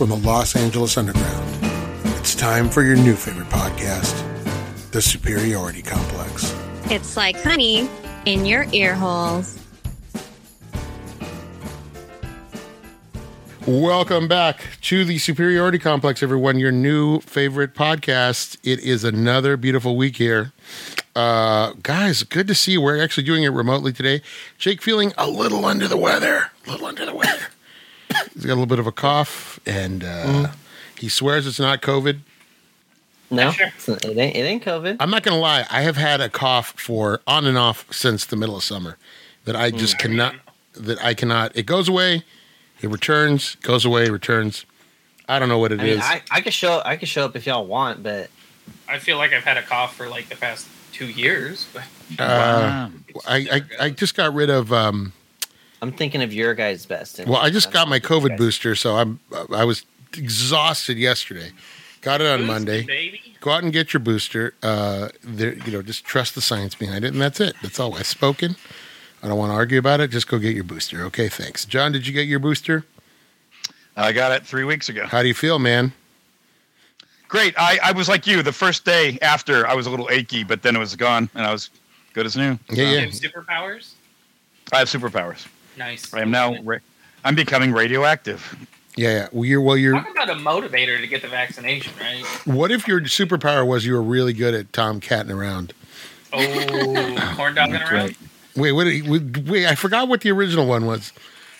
from the Los Angeles Underground. It's time for your new favorite podcast, The Superiority Complex. It's like honey in your ear holes. Welcome back to the Superiority Complex, everyone. Your new favorite podcast. It is another beautiful week here. Uh, guys, good to see you. We're actually doing it remotely today. Jake feeling a little under the weather. A little under the weather. He's got a little bit of a cough, and uh, he swears it's not COVID. No, Sure. it ain't. It ain't COVID. I'm not going to lie. I have had a cough for on and off since the middle of summer that I just cannot, that I cannot, it goes away, it returns, goes away, returns. I don't know what it I is. mean, I, I could show. I could show up if y'all want, but I feel like I've had a cough for like the past two years, but Uh, I, I, I just got rid of, um, I'm thinking of your guys' best. and well, I just got my that's what you COVID booster, so I'm, I was exhausted yesterday. Got it on Boost Monday. baby. Go out and get your booster. Uh, there, you know, just trust the science behind it, and that's it. That's all. I've spoken. I don't want to argue about it. Just go get your booster. Okay, thanks. John, did you get your booster? I got it three weeks ago. How do you feel, man? Great. I, I was like you. The first day after, I was a little achy, but then it was gone, and I was good as new. Yeah, You have superpowers. I have superpowers. Nice. I am now. Ra- I'm becoming radioactive. Yeah, yeah. Well, you're, well, you're. Talk about a motivator to get the vaccination, right? What if your superpower was you were really good at Tom catting around? Oh, corn dogging around. Right. Wait, what? Wait, wait, I forgot what the original one was.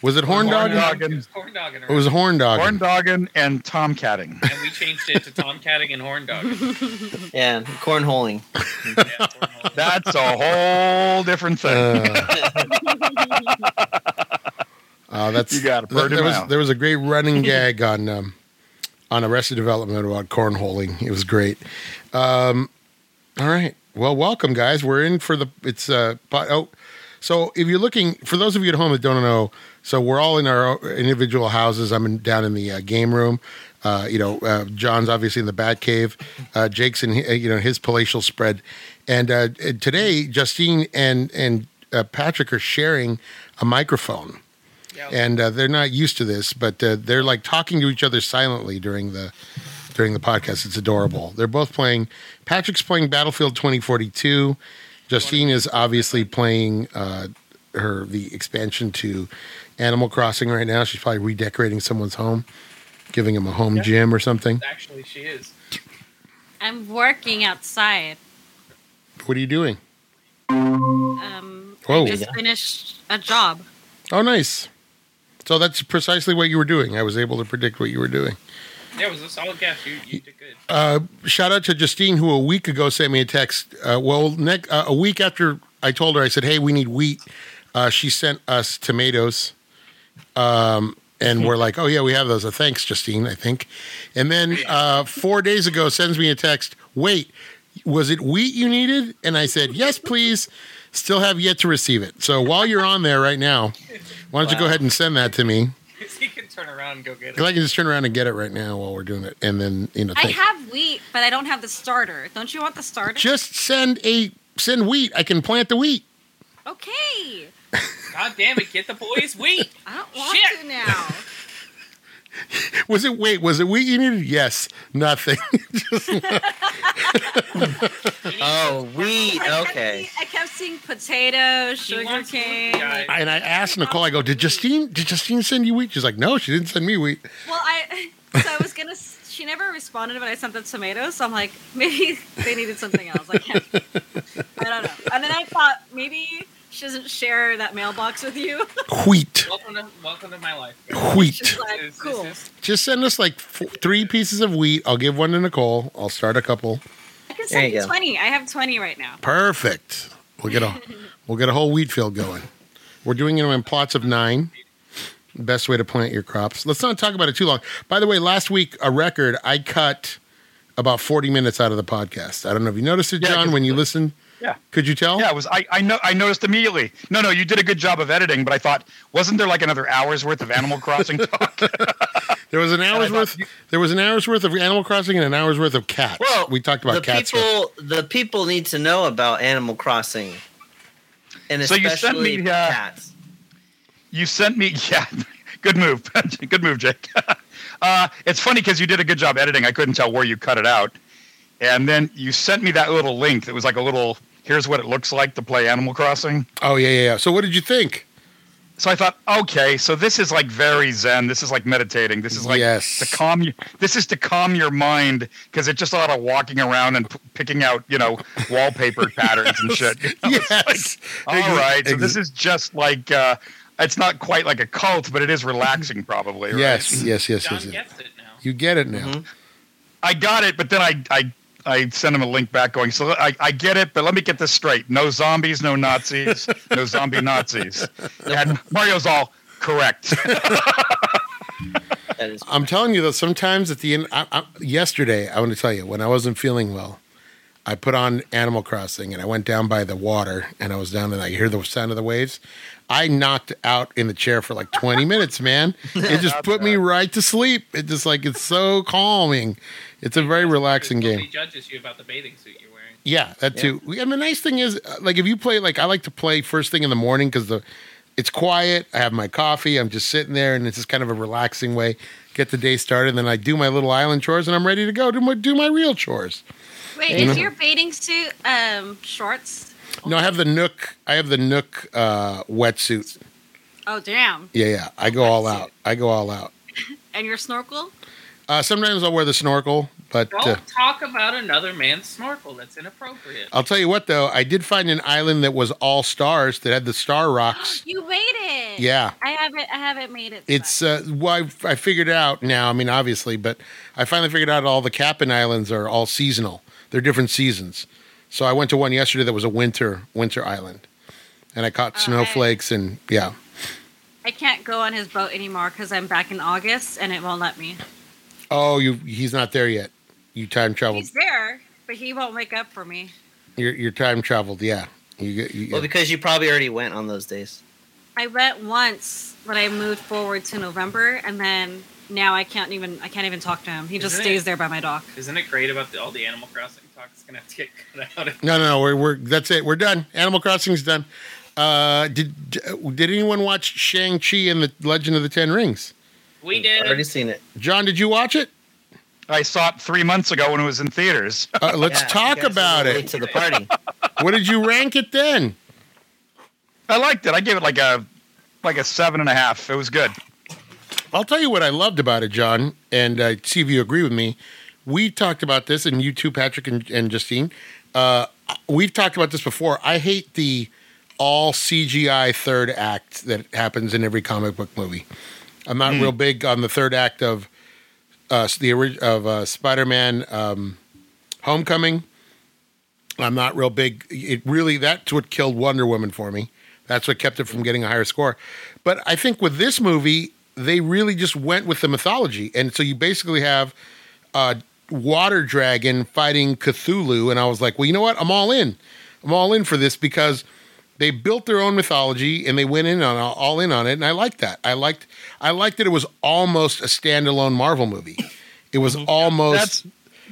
Was it horn Horn dogging? dog. It was corn dogging It was horn dogging. Horn dogging and tom catting. and we changed it to tomcatting and horn dogging. Yeah, cornholing. Yeah, cornhole. That's a whole different thing. Uh, uh, that's You got bird in there the was mouth. there was a great running gag on um, on Arrested Development about cornholing. It was great. Um, all right. Well, welcome, guys. We're in for the it's uh oh. So if you're looking for those of you at home that don't know, so we're all in our individual houses. I'm in, down in the uh, game room. Uh, you know, uh, John's obviously in the bat cave. Uh, Jake's in uh, you know his palatial spread, and uh, today Justine and and uh, Patrick are sharing a microphone Yeah, and uh, they're not used to this, but uh, they're like talking to each other silently during the during the podcast. It's adorable. They're both playing. Patrick's playing Battlefield 2042. Justine is obviously playing uh, her the expansion to Animal Crossing right now. She's probably redecorating someone's home, giving them a home Yeah. gym or something. actually, she is. I'm working outside. What are you doing? Um, Whoa. I just finished a job. Oh, nice. So that's precisely what you were doing. I was able to predict what you were doing. Yeah, it was a solid guess. You, you did good. Uh, shout out to Justine, who a week ago sent me a text. Uh, well, next, uh, a week after I told her, I said, "Hey, we need wheat." Uh, she sent us tomatoes, um, and we're like, "Oh yeah, we have those." Uh, thanks, Justine. I think. And then uh, four days ago, sends me a text. Wait, was it wheat you needed? And I said, "Yes, please." Still have yet to receive it. So while you're on there right now, why don't you go ahead and send that to me? he can turn around and go get it. I can just turn around and get it right now while we're doing it, and then you know. I thank- have wheat, but I don't have the starter. Don't you want the starter? just send a send wheat. I can plant the wheat. okay. God damn it! Get the boys wheat. I don't want Shit. to now. Was it wait? Was it wheat you needed? Yes. Nothing. Oh, wheat. I kept Okay. seeing- I kept seeing potatoes, He sugar cane. wheat, and I asked Nicole. I go, did Justine? Did Justine send you wheat? She's like, no, she didn't send me wheat. Well, I so I was gonna. She never responded when I sent the tomatoes, so I'm like, maybe they needed something else. I can't. I don't know. And then I thought maybe she doesn't share that mailbox with you. Wheat. Welcome to welcome to my life. Wheat. Like, is- cool. this is- Just send us like f- three pieces of wheat. I'll give one to Nicole. I'll start a couple. I can There send you you twenty. I have twenty right now. Perfect. We'll get a we'll get a whole wheat field going. We're doing it in plots of nine. Best way to plant your crops. Let's not talk about it too long. By the way, last week a record I cut about forty minutes out of the podcast. I don't know if you noticed it, Yeah, when you listened. Yeah. Could you tell? Yeah, it was. I I know. I noticed immediately. No, no, you did a good job of editing, but I thought, wasn't there like another hour's worth of Animal Crossing talk? There was an hour's worth. you- There was an hour's worth of Animal Crossing and an hour's worth of cats. Well, we talked about the cats. people. The people need to know about Animal Crossing, and So you sent especially me, uh, cats. you sent me. Yeah, good move. good move, Jake. Uh, it's funny because you did a good job editing. I couldn't tell where you cut it out, and then you sent me that little link that was like a little. Here's what it looks like to play Animal Crossing. Oh yeah, yeah, yeah. So what did you think? So I thought, okay, so this is like very zen. This is like meditating. This is like Yes. to calm you. This is to calm your mind because it's just a lot of walking around and p- picking out, you know, wallpaper patterns and shit. You know, Yes. like, all right, so this is just like. uh it's not quite like a cult, but it is relaxing, probably. Right? Yes, yes, yes, John yes. yes. gets it now. You get it now. Mhm. I got it, but then I I I sent him a link back going. So I, I get it, but let me get this straight: no zombies, no Nazis, no zombie Nazis. And Mario's all correct. That is I'm telling you though, sometimes at the end, I, I, yesterday, I want to tell you, when I wasn't feeling well, I put on Animal Crossing and I went down by the water and I was down and I hear the sound of the waves. I knocked out in the chair for like 20 minutes, man. It just put me right to sleep. It just like, it's so calming. It's a very relaxing game. Judges you about the bathing suit you're wearing. Yeah, that too. And the nice thing is, uh, like, if you play, like, I like to play first thing in the morning because the it's quiet. I have my coffee. I'm just sitting there, and it's just kind of a relaxing way. Get the day started, and then I do my little island chores, and I'm ready to go do my do my real chores. Wait, You know? is your bathing suit um shorts? No, I have the Nook. I have the Nook uh, wetsuit. Oh damn! Yeah, yeah. I go all out. I go all out. And your snorkel? Uh, sometimes I'll wear the snorkel, but Don't uh, talk about another man's snorkel. That's inappropriate. I'll tell you what, though, I did find an island that was all stars that had the star rocks. You made it. Yeah. I haven't. I haven't made it. It's uh, well, I, I figured it out now. I mean, obviously, but I finally figured out all the Kapp'n Islands are all seasonal. They're different seasons. So I went to one yesterday that was a winter winter island, and I caught Oh, snowflakes and yeah. I can't go on his boat anymore because I'm back in August and it won't let me. Oh, you he's not there yet. You time traveled. He's there, but he won't wake up for me. You're, you're time traveled. Yeah. You, get- you, well because you probably already went on those days. I went once, but I moved forward to November, and then now I can't even. I can't even talk to him. He just Isn't stays it- there by my dock. Isn't it great about the, all the Animal Crossing talk? It's gonna have to get cut out. no, no, no. We're, we're that's it. We're done. Animal Crossing's done. Uh, did did anyone watch Shang-Chi and the Legend of the Ten Rings? We did. I've did. already seen it. John, did you watch it? I saw it three months ago when it was in theaters. Uh, let's Yeah, talk about it. to the party. What did you rank it then? I liked it. I gave it like a like a seven and a half. It was good. I'll tell you what I loved about it, John, and uh, see if you agree with me. We talked about this, and you too, Patrick and, and Justine. Uh, we've talked about this before. I hate the all CGI third act that happens in every comic book movie. I'm not real big on the third act of uh, the of uh, Spider-Man um, Homecoming. I'm not real big. It really that's what killed Wonder Woman for me. That's what kept it from getting a higher score. But I think with this movie, they really just went with the mythology, and so you basically have a water dragon fighting Cthulhu, and I was like, well, you know what? I'm all in. I'm all in for this because they built their own mythology and they went in on all in on it, and I liked that. I liked I liked that it was almost a standalone Marvel movie. It was almost That's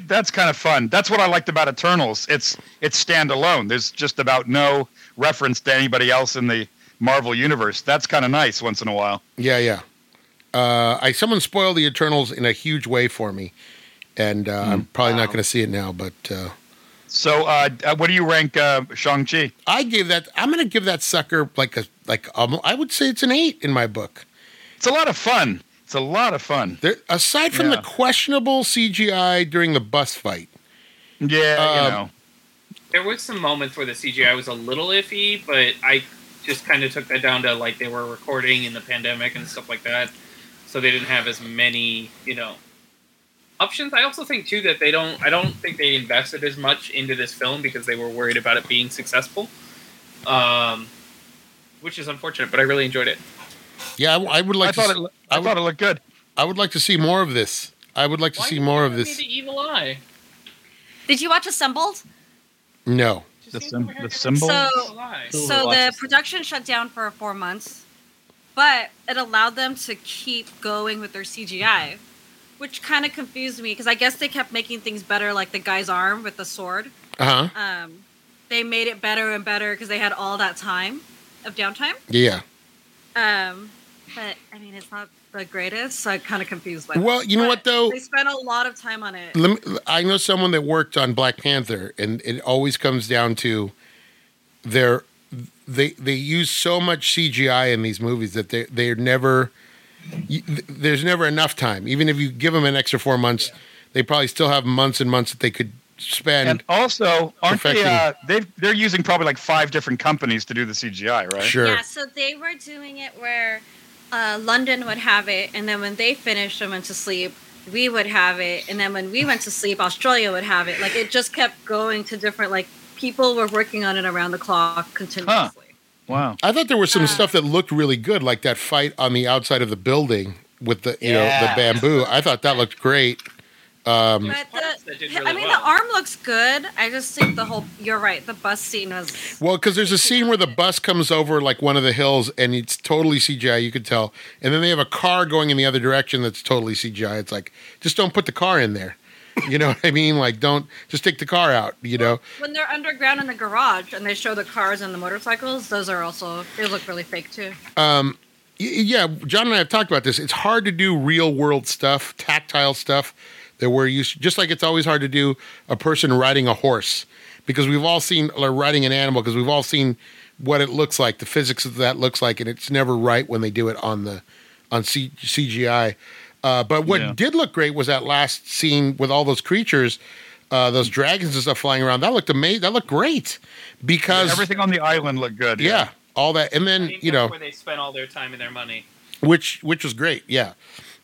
that's kind of fun. That's what I liked about Eternals. It's it's standalone. There's just about no reference to anybody else in the Marvel universe. That's kind of nice once in a while. Yeah, yeah. Uh, I someone spoiled the Eternals in a huge way for me, and uh, I'm probably not going to see it now. But uh, So, uh, uh, what do you rank uh, Shang-Chi? I gave that. I'm going to give that sucker like a like. Um, I would say it's an eight in my book. It's a lot of fun. It's a lot of fun. There, aside from the questionable CGI during the bus fight, Yeah, you know. There was some moments where the CGI was a little iffy, but I just kind of took that down to like they were recording in the pandemic and stuff like that, so they didn't have as many, you know, options. I also think too that they don't. I don't think they invested as much into this film because they were worried about it being successful, um, which is unfortunate. But I really enjoyed it. yeah, I, I would like I to. thought s- it. I I would- thought it looked good. I would like to see more of this. I would like to Why see more of giving me this. The evil eye. Did you watch Assembled? No, Just The seems sym- like the symbol? So- evil eye. Who so the production shut down for four months, but it allowed them to keep going with their CGI, which kind of confused me because I guess they kept making things better, like the guy's arm with the sword. uh huh. Um, they made it better and better because they had all that time of downtime. Yeah, Um, but I mean, it's not the greatest, so I'm kind of confused by that. Well, you know what, though? They spent a lot of time on it. Let me, I know someone that worked on Black Panther, and it always comes down to their they they use so much CGI in these movies that they they're never you- there's never enough time. Even if you give them an extra four months, they probably still have months and months that they could spend. And also, aren't they? Perfecting. Uh, they they're using probably like five different companies to do the CGI, right? Sure. Yeah, so they were doing it where uh, London would have it, and then when they finished and went to sleep, we would have it, and then when we went to sleep, Australia would have it. Like it just kept going to different. Like people were working on it around the clock continuously. Wow. I thought there was some stuff that looked really good, like that fight on the outside of the building with the you know the bamboo. I thought that looked great. Um, But the, that did I mean, well. the arm looks good. I just think the whole. You're right. The bus scene was. Well, because there's a scene where the bus comes over like one of the hills, and it's totally CGI. You could tell, and then they have a car going in the other direction that's totally CGI. It's like just don't put the car in there. You know what I mean? Like don't just take the car out. You know? When they're underground in the garage and they show the cars and the motorcycles, those are also they look really fake too. Um, Yeah, John and I have talked about this. It's hard to do real world stuff, tactile stuff that we're used. Just like it's always hard to do a person riding a horse because we've all seen or riding an animal because we've all seen what it looks like, the physics of that looks like, and it's never right when they do it on the on C- CGI. Uh, but what Yeah. did look great was that last scene with all those creatures, uh, those dragons and stuff flying around. That looked amazing. That looked great because Everything on the island looked good. yeah, all that, and I then you know where they spent all their time and their money. which which was great. Yeah.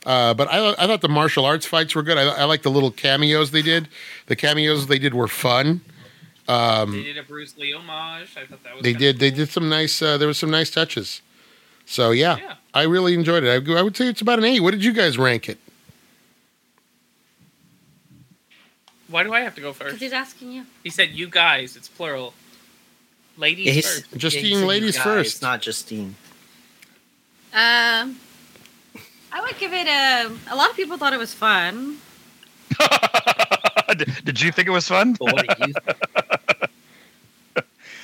Uh, but I, I thought the martial arts fights were good. I, I like the little cameos they did. The cameos they did were fun. they did a Bruce Lee homage. I thought that was. Um, They kinda did. They did some nice. Uh, there was some nice touches. So yeah, Yeah. I really enjoyed it. I, I would say it's about an eight. What did you guys rank it? Why do I have to go first? Because first? he's asking you. He said you guys. It's plural. Ladies Yeah, first. Justine, he said you ladies guys, first. not Justine. Um, I would give it a. A lot of people thought it was fun. did, did you think it was fun? But what did you?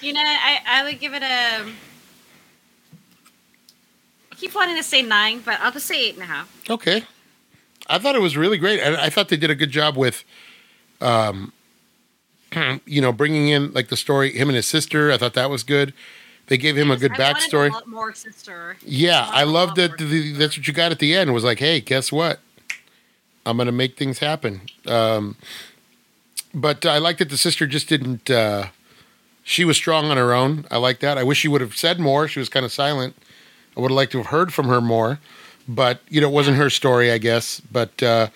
You know, I I would give it a. I keep wanting to say nine, but I'll just say eight and a half. Okay. I thought it was really great. I, I thought they did a good job with, um, you know, bringing in like the story, him and his sister. I thought that was good. They gave him a good I backstory. A lot more sister. Yeah, I, love that. that's what you got at the end. Was like, hey, guess what? I'm gonna make things happen. Um, but I like that the sister just didn't. Uh, she was strong on her own. I like that. I wish she would have said more. She was kind of silent. I would have liked to have heard from her more, but you know, it wasn't her story, I guess. But uh,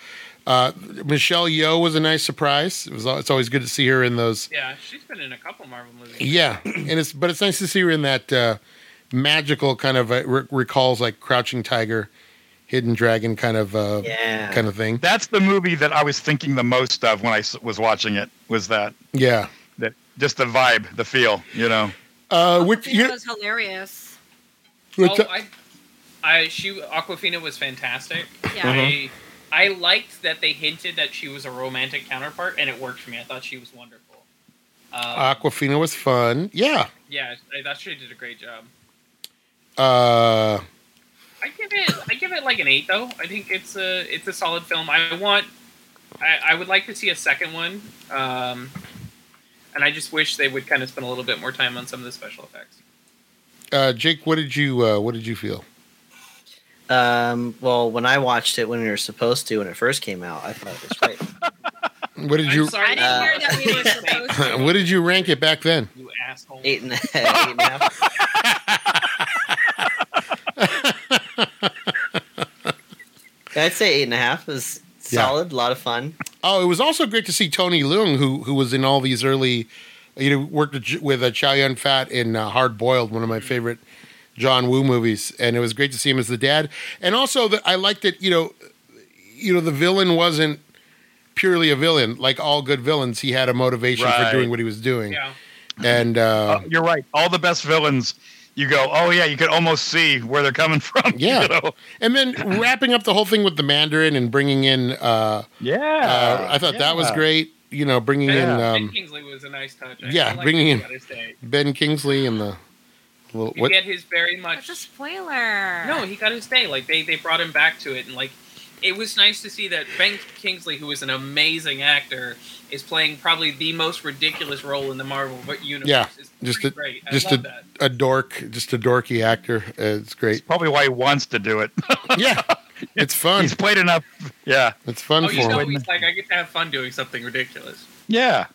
uh, Michelle Yeoh was a nice surprise. It was. It's always good to see her in those Yeah, she's been in a couple Marvel movies. yeah, and it's but it's nice to see her in that uh, magical kind of uh, re- recalls like Crouching Tiger, Hidden Dragon kind of uh, Yeah. kind of thing. That's the movie that I was thinking the most of when I was watching it. Was that Yeah. that just the vibe, the feel, you know? Uh, which Awkwafina you was hilarious. Which, Oh, I, I, she Awkwafina was fantastic. Yeah. I, I liked that they hinted that she was a romantic counterpart, and it worked for me. I thought she was wonderful. Um, Awkwafina was fun. Yeah. yeah, I thought she did a great job. Uh, I give it, I give it like an eight though. I think it's a, it's a solid film. I want, I, I would like to see a second one. Um, and I just wish they would kind of spend a little bit more time on some of the special effects. Uh, Jake, what did you uh, what did you feel? Um, well, when I watched it when we were supposed to when it first came out, I thought it was great. What did I'm you sorry, I didn't Uh, hear that we were supposed to. what did you rank it back then? you asshole. Eight and, eight and a half. I'd say eight and a half is Yeah. solid, a lot of fun. Oh, it was also great to see Tony Leung, who who was in all these early, you know, worked with, uh, Chow Yun Fat in uh, Hard Boiled, one of my favorite John Woo movies, and it was great to see him as the dad. And also, that I liked that you know, you know, the villain wasn't purely a villain. Like all good villains, he had a motivation Right. for doing what he was doing. Yeah. And uh, Uh, you're right. All the best villains, you go, oh yeah, you could almost see where they're coming from. Yeah. you know? and then wrapping up the whole thing with the Mandarin and bringing in, uh, yeah. uh, I thought that was great. You know, bringing Yeah. in Ben um, Kingsley was a nice touch. I- yeah, I liked bringing in- Ben Kingsley and the Well, You what? get his very much. That's a spoiler. No, he got his day. Like they they brought him back to it, and like it was nice to see that Ben Kingsley, who is an amazing actor, is playing probably the most ridiculous role in the Marvel universe. Yeah, It's just a- great. I just love that. a dork, just a dorky actor. Uh, it's great. Probably why he wants to do it. Yeah, it's fun. He's played enough. Yeah. It's fun Oh, for you know, him. he's like, I get to have fun doing something ridiculous. Yeah.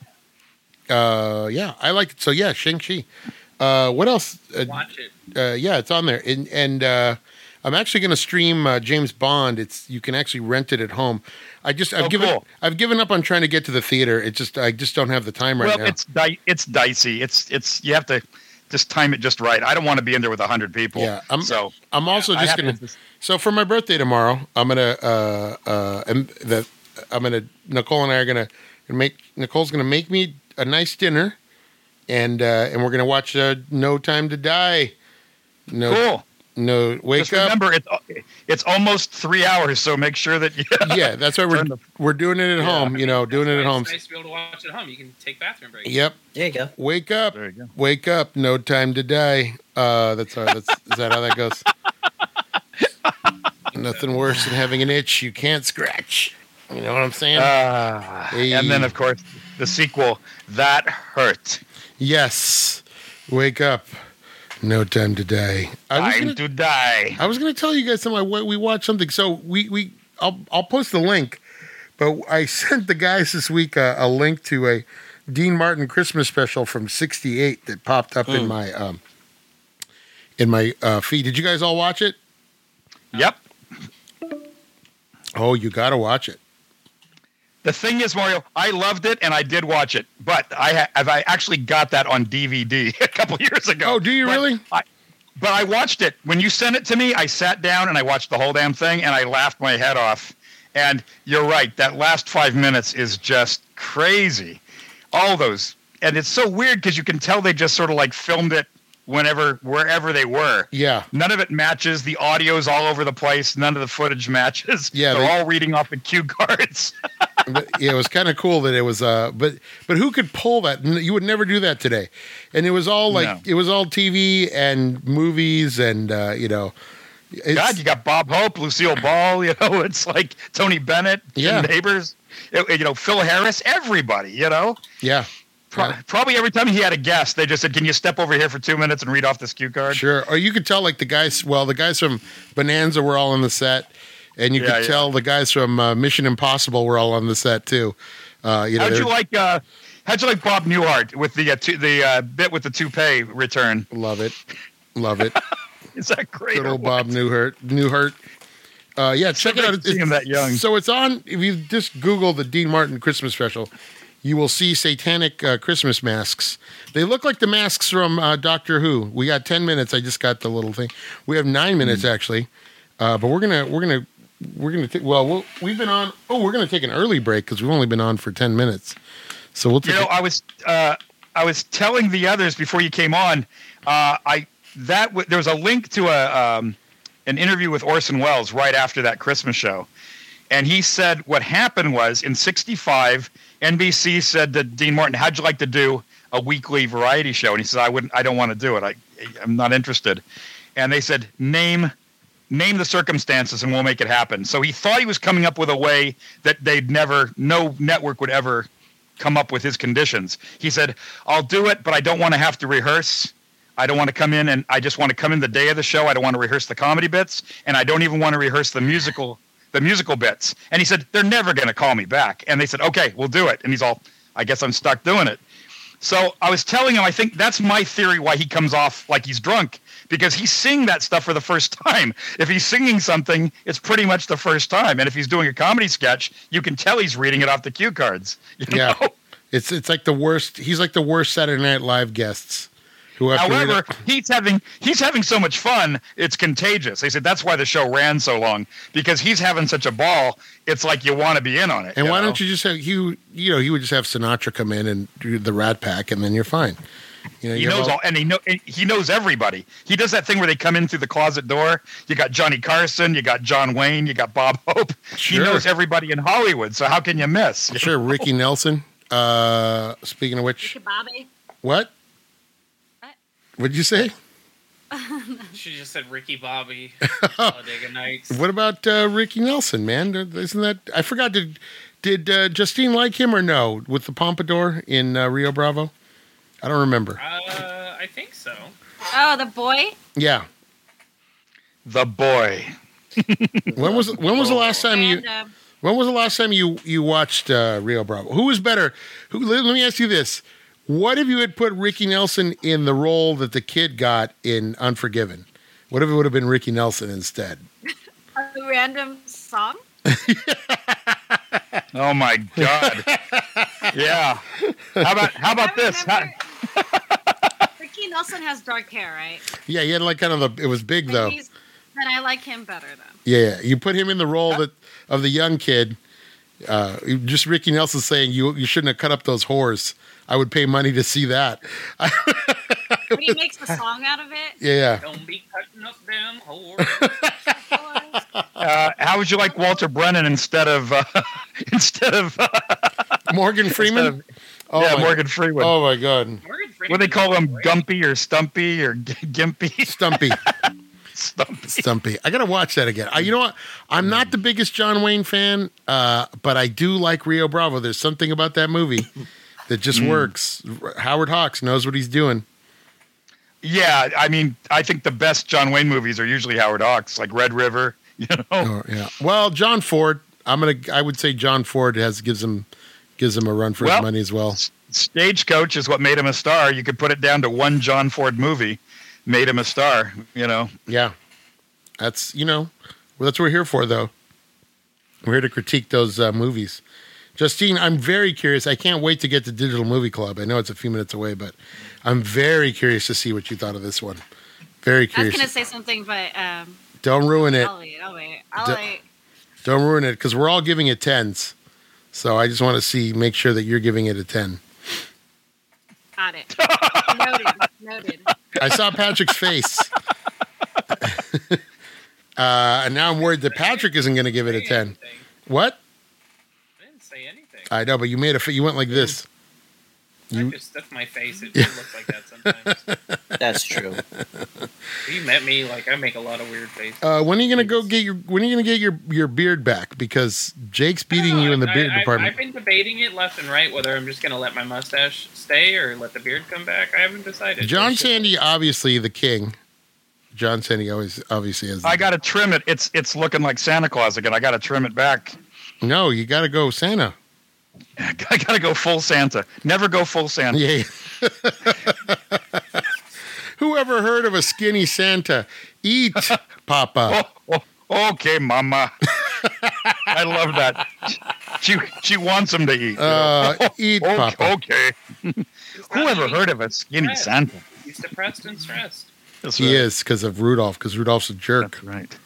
Uh, yeah, I like it. So yeah, Shang-Chi. Uh, what else? Uh, Watch it. uh, yeah, it's on there, and and uh, I'm actually going to stream uh, James Bond. It's you can actually rent it at home. I just I've Oh, given cool. I've given up on trying to get to the theater. It just I just don't have the time right well, now. it's di- it's dicey. It's it's you have to just time it just right. I don't want to be in there with a hundred people. Yeah, I'm- so I'm also I just gonna. to- So for my birthday tomorrow, I'm gonna uh uh and the I'm gonna Nicole and I are gonna make Nicole's gonna make me a nice dinner, and uh and we're gonna watch uh, No Time to Die. No, cool. No, wake Just up. remember, it's it's almost three hours, so make sure that you. yeah, that's why we're the- we're doing it at Yeah. home. You know, doing it at home. It's nice to be able to watch at home. You can take bathroom breaks. Yep. There you go. Wake up. There you go. Wake up. No time to die. Uh, that's how. That's is that how that goes? Nothing worse than having an itch you can't scratch. You know what I'm saying? Ah, Hey. And then, of course, the sequel that hurt. yes. Wake up. No time to die. I was Time gonna, to die. I was going to tell you guys something. I- We watched something. So we we I'll I'll post the link, but I sent the guys this week a, a link to a Dean Martin Christmas special from '68 that popped up in Mm. my um in my uh, feed. Did you guys all watch it? Yep. Oh, you got to watch it. The thing is, Mario, I loved it and I did watch it, but I have I actually got that on DVD a couple years ago. Oh, do you But really? I, but I watched it when you sent it to me. I sat down and I watched the whole damn thing, and I laughed my head off. And you're right, that last five minutes is just crazy. All those, and it's so weird because you can tell they just sort of like filmed it whenever, wherever they were. Yeah. None of it matches. The audio's all over the place. None of the footage matches. Yeah, they're they- all reading off the cue cards. yeah, it was kind of cool that it was. Uh, but but who could pull that? You would never do that today. And it was all like No. it was all TV and movies and uh, you know. God, you got Bob Hope, Lucille Ball. You know, it's like Tony Bennett, Yeah. Neighbors. You know, Phil Harris. Everybody. You know, yeah, Pro- Yeah. probably every time he had a guest, they just said, "Can you step over here for two minutes and read off this cue card?" sure. Or you could tell like the guys. Well, the guys from Bonanza were all on the set, and you Yeah, could yeah. tell the guys from uh, Mission Impossible were all on the set too. Uh, you know, How'd you like? Uh, how'd you like Bob Newhart with the uh, tu- the uh, bit with the toupee return? love it, love it. Is that great? Good old? Bob Newhart. Newhart. Uh, yeah, check it out. him that young. So it's on. If you just Google the Dean Martin Christmas special, you will see satanic uh, Christmas masks. They look like the masks from uh, Doctor Who. We got ten minutes. I just got the little thing. We have nine minutes actually, uh, but we're gonna we're gonna we're gonna take. Well, we'll we've been on. Oh, we're gonna take an early break because we've only been on for ten minutes. So we'll You take. know, I was uh, I was telling the others before you came on. Uh, I that w- there was a link to a um, an interview with Orson Welles right after that Christmas show, and he said what happened was in '65, NBC said to Dean Martin, "How'd you like to do a weekly variety show?" And he said, "I wouldn't. I don't want to do it. I I'm not interested." And they said, "Name." Name the circumstances and we'll make it happen. So he thought he was coming up with a way that they'd never, no network would ever come up with his conditions. He said, I'll do it, but I don't want to have to rehearse. I don't want to come in and I just want to come in the day of the show. I don't want to rehearse the comedy bits, and I don't even want to rehearse the musical the musical bits. And he said, They're never gonna call me back. And they said, Okay, we'll do it. And he's all, I guess I'm stuck doing it. So I was telling him, I think that's my theory why he comes off like he's drunk because he's seeing that stuff for the first time. If he's singing something, it's pretty much the first time. And if he's doing a comedy sketch, you can tell he's reading it off the cue cards. you Yeah. know? It's it's like the worst. He's like the worst Saturday Night Live guests. However, he's having he's having so much fun, it's contagious. They said that's why the show ran so long because he's having such a ball. It's like you want to be in on it. And why know? don't you just have you? You know, he would just have Sinatra come in and do the Rat Pack, and then you're fine. You know, He knows all, and he know and he knows everybody. He does that thing where they come in through the closet door. You got Johnny Carson, you got John Wayne, you got Bob Hope. Sure. He knows everybody in Hollywood. So how can you miss? Sure, Ricky Nelson. Uh, speaking of which, Bobby. what? What? What'd you say? She just said Ricky Bobby. Talladega Nights. What about uh, Ricky Nelson, man? Isn't that I forgot? Did did uh, Justine like him or no with the pompadour in uh, Rio Bravo? I don't remember. Uh, I think so. Oh, the boy. Yeah. The boy. When was when was the last time you uh, when was the last time you you watched uh, Rio Bravo? Who was better? Who? Let, let me ask you this: What if you had put Ricky Nelson in the role that the kid got in Unforgiven? What if it would have been Ricky Nelson instead? a random song. Oh my god. yeah. How about how about I this? Remember- Ricky Nelson has dark hair, right? Yeah, he had like kind of the. It was big Like, though. he's- Then I like him better though. Yeah, yeah. You put him in the role that of the young kid. Uh, just Ricky Nelson saying you you shouldn't have cut up those whores. I would pay money to see that. But he makes a song out of it. Yeah, yeah. Don't be cutting up them whores. uh, how would you like Walter Brennan instead of uh, instead of uh, Morgan Freeman. instead of- oh yeah my, Morgan Freeman? Oh my God, Morgan Freeman what do they call is him? great. Gumpy or Stumpy or G- Gimpy? Stumpy, Stumpy. Stumpy. I gotta watch that again. I, you know what? I'm not the biggest John Wayne fan, uh, but I do like Rio Bravo. There's something about that movie that just works. Howard Hawks knows what he's doing. Yeah, I mean, I think the best John Wayne movies are usually Howard Hawks, like Red River. You know, Oh yeah. Well, John Ford. I'm gonna. I would say John Ford has gives him gives him a run for his money as well. Stagecoach is what made him a star. You could put it down to one John Ford movie, made him a star. You know, Yeah. That's you know, well, that's what we're here for though. We're here to critique those uh, movies. Justine, I'm very curious. I can't wait to get to Digital Movie Club. I know it's a few minutes away, but I'm very curious to see what you thought of this one. Very curious. I was gonna say something, but um, Don't ruin it. I'll wait. I'll wait. I'll D- wait. Don't ruin it because we're all giving it tens. So I just want to see, make sure that you're giving it a ten. Got it. Noted. Noted. I saw Patrick's face. uh, and now I'm worried that Patrick isn't going to give it a 10. What? I didn't say anything. I know, but you made a, you went like this. I You- just stuff my face. It just looks like that sometimes. That's true. You met me, like I make a lot of weird faces. Uh, when are you going to go get your, when are you going to get your, your beard back? Because Jake's beating No, you in the I- beard I- department. I've been debating it left and right whether I'm just going to let my mustache stay or let the beard come back. I haven't decided. John Sandy, obviously the king. John Sandy always, obviously has. I got to trim it. It's it's looking like Santa Claus again. I got to trim it back. No, you got to go Santa. I got to go full Santa. Never go full Santa. Yeah. Who ever heard of a skinny Santa? Eat, Papa. Oh, oh, okay, Mama. I love that. She she wants him to eat. you know. Uh, eat, okay, Papa. okay. Who ever heard of a skinny Right. Santa? He's depressed and stressed. That's He right. is because of Rudolph. Because Rudolph's a jerk. That's right.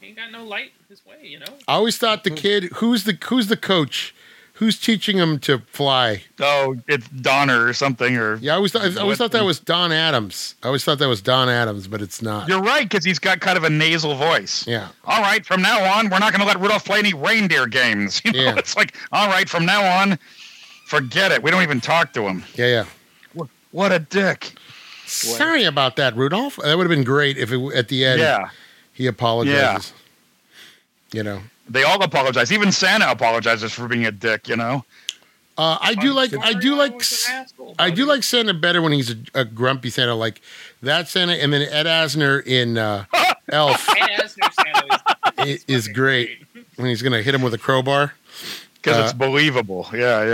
He ain't got no light his way, you know. I always thought the kid who's the who's the coach, who's teaching him to fly. Oh, it's Donner or something, or Yeah, I always thought I always thought that was Don Adams. I always thought that was Don Adams, but it's not. You're right, because he's got kind of a nasal voice. Yeah, All right, from now on, we're not going to let Rudolph play any reindeer games. You know, Yeah. it's like, all right, from now on, forget it. We don't even talk to him. yeah, yeah. What a dick. Sorry about that, Rudolph. That would have been great if it, at the end Yeah, he apologizes. You know, they all apologize. Even Santa apologizes for being a dick. You know. uh, I do like I do like asshole, I do like Santa better when he's a, a grumpy Santa, like that Santa, and then Ed Asner in uh, Elf Ed Asner Santa i- is, is fucking great when he's gonna hit him with a crowbar. Because Uh, it's believable. Yeah,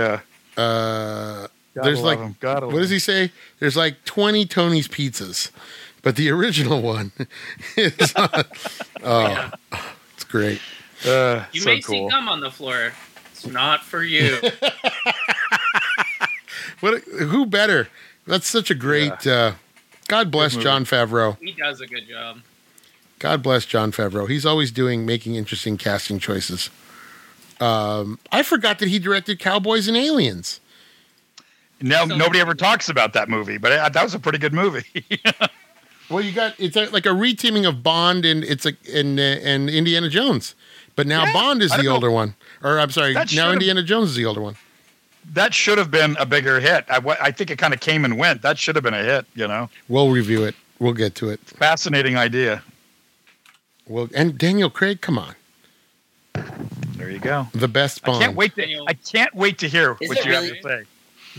yeah. Uh, There's like- what does he say? There's like 20 Tony's pizzas, but the original one is oh, it's great. Him. Uh, You so may cool. see gum on the floor. It's not for you. What? Who better? That's such a great. Uh, God bless. Jon Favreau. he does a good job. God bless Jon Favreau. He's always doing making interesting casting choices. Um, I forgot that he directed Cowboys and Aliens. No, So- nobody ever talks about that movie, but uh, that was a pretty good movie. Well, you got it's a, like a reteaming of Bond and it's a and uh, and Indiana Jones, but now Yeah, Bond is I the don't know. older one. Or I'm sorry, That now should've- Indiana Jones is the older one. that should have been a bigger hit. I, I think it kind of came and went. That should have been a hit. You know. We'll review it. We'll get to it. Fascinating idea. Well, and Daniel Craig, come on, There you go. the best Bond. I can't wait to. I can't wait to hear Is what you really? have to say.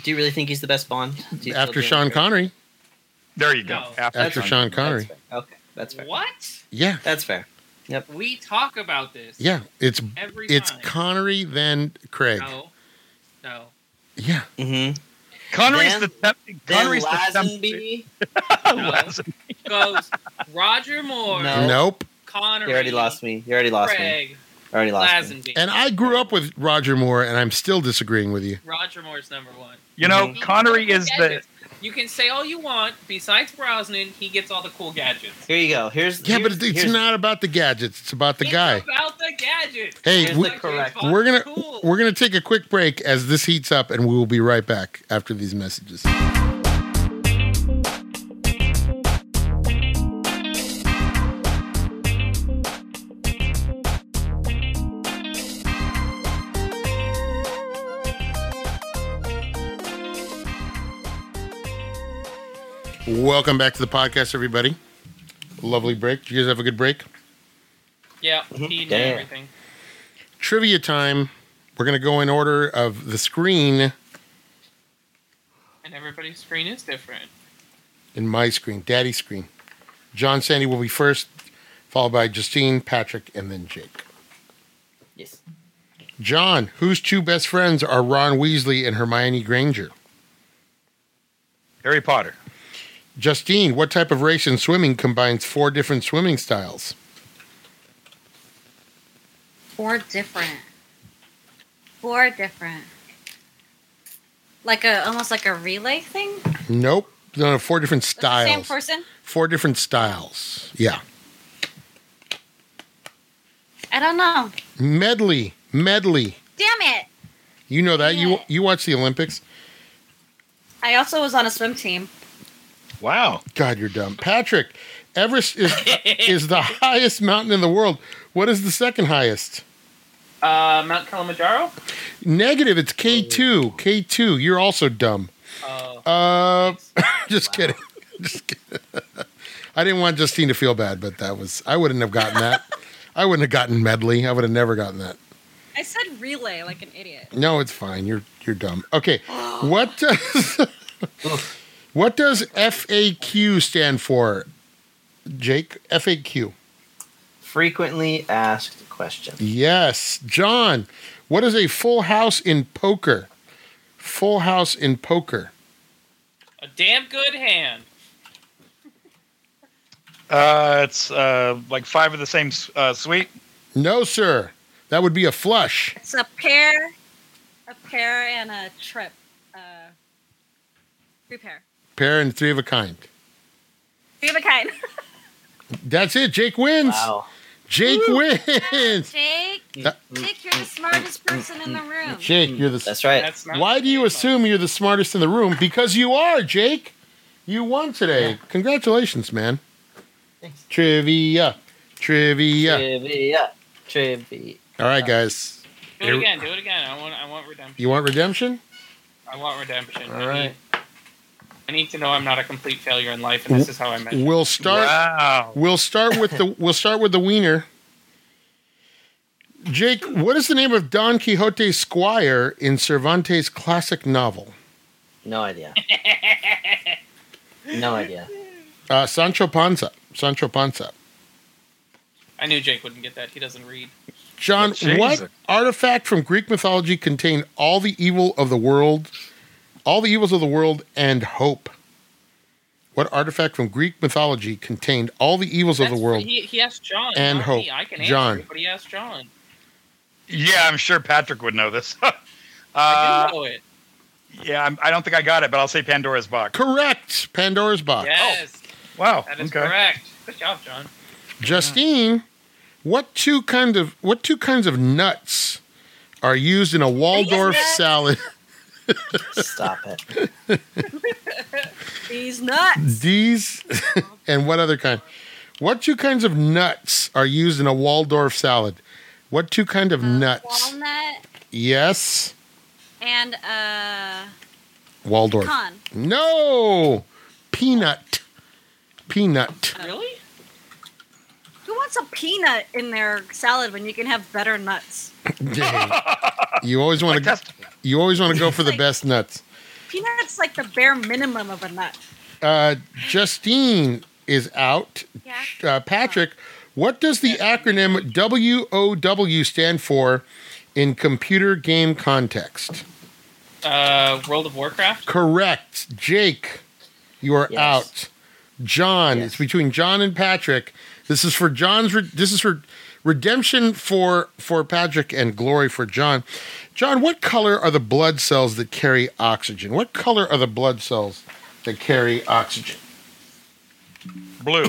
Do you really think he's the best Bond? Do you still After Sean it? Connery, There you go. No. After, after Sean Connery, That's. Okay, that's fair. What? yeah, That's fair. We talk about this. yeah. It's Every it's time. Connery then Craig. no. No. Yeah, Mm-hmm. Connery's Then- the temp- Then Connery's the temp- No. Goes Roger Moore, No. nope. Connery, You already lost me. You already lost me. Craig, Already lost me. And I grew up with Roger Moore, and I'm still disagreeing with you. Roger Moore's number one. You know, Mhm. Connery is the. Gadgets. You can say all you want. Besides Brosnan, he gets all the cool gadgets. Here you go. Here's Yeah, but here's- it's here's- not about the gadgets; it's about the it's guy. about the gadgets. Hey, we, the correct- we're gonna Cool. we're gonna take a quick break as this heats up, and we will be right back after these messages. Welcome back to the podcast, everybody. Lovely break. Did you guys have a good break? Yeah, Mhm. he knew Damn. everything. Trivia time. We're gonna go in order of the screen And everybody's screen is different. in my screen, Daddy's screen. John Sandy will be first, followed by Justine, Patrick, and then Jake. Yes. John, whose two best friends are Ron Weasley and Hermione Granger? Harry Potter. Justine, what type of race in swimming combines four different swimming styles? Four different. Four different. Like a almost like a relay thing. Nope. No, four different the Same styles. person. Four different styles. Yeah. I don't know. Medley. Medley. Damn it! You know that. You Yeah. you watch the Olympics? I also was on a swim team. Wow. God, you're dumb. Patrick, Everest is is the highest mountain in the world. What is the second highest? Uh, Mount Kilimanjaro. Negative. It's K two. K two. You're also dumb. Uh, Uh, just kidding. Just kidding. I didn't want Justine to feel bad, but that was I wouldn't have gotten that. I wouldn't have gotten medley. I would have never gotten that. I said relay like an idiot. No, it's fine. You're you're dumb. Okay. What does what does FAQ stand for? Jake, FAQ. Frequently asked questions. Yes, John. What is a full house in poker? Full house in poker. a damn good hand. Uh, it's uh, like five of the same uh, suite. No, sir. That would be a flush. It's a pair, a pair, and a trip. Uh, three pair. Pair and three of a kind. Three of a kind. That's it. Jake wins. Wow. Jake wins. Jake, That- Jake, you're the smartest person in the room. Jake, you're the. That's right. That's not Why do you assume you're the smartest in the room? Because you are, Jake. You won today. Congratulations, man. Thanks. Trivia. Trivia. Trivia. Trivia. All right, guys. Do it again. Do it again. I want. I want redemption. You want redemption? I want redemption. All right. I right. Need, I need to know I'm not a complete failure in life, and this is how I measure. We'll start. Wow. We'll start with the. We'll start with the wiener. Jake, what is the name of Don Quixote's squire in Cervantes' classic novel? No idea. no idea. Uh, Sancho Panza. Sancho Panza. I knew Jake wouldn't get that. He doesn't read. John, Well, what artifact from Greek mythology contained all the evil of the world, all the evils of the world, and hope? What artifact from Greek mythology contained all the evils of the world? He, he asked John. and not hope. Me. I can John. answer it, but he asked John. Yeah, I'm sure Patrick would know this. I uh, do know it. yeah, I'm, I don't think I got it, but I'll say Pandora's box. Correct. Pandora's box. Yes, Wow. that is okay. correct. Good job, John. Justine, what two kind of what two kinds of nuts are used in a Waldorf salad? Stop it. These nuts. These and what other kind? What two kinds of nuts are used in a Waldorf salad? What two kind of nuts? Walnut Yes, and uh, Waldorf. pecan. No, peanut. peanut. Really? Who wants a peanut in their salad when you can have better nuts? Dang. You always want to. You always want to go for the Like- best nuts. Peanut's like the bare minimum of a nut. Uh, Justine is out. Yeah. Uh, Patrick, what does the acronym WOW stand for in computer game context? Uh, World of Warcraft. Correct. Jake, you are Yes. out. John, Yes. it's between John and Patrick. This is for John's. Re- this is for redemption for for Patrick and glory for John. John, what color are the blood cells that carry oxygen? What color are the blood cells that carry oxygen? blue.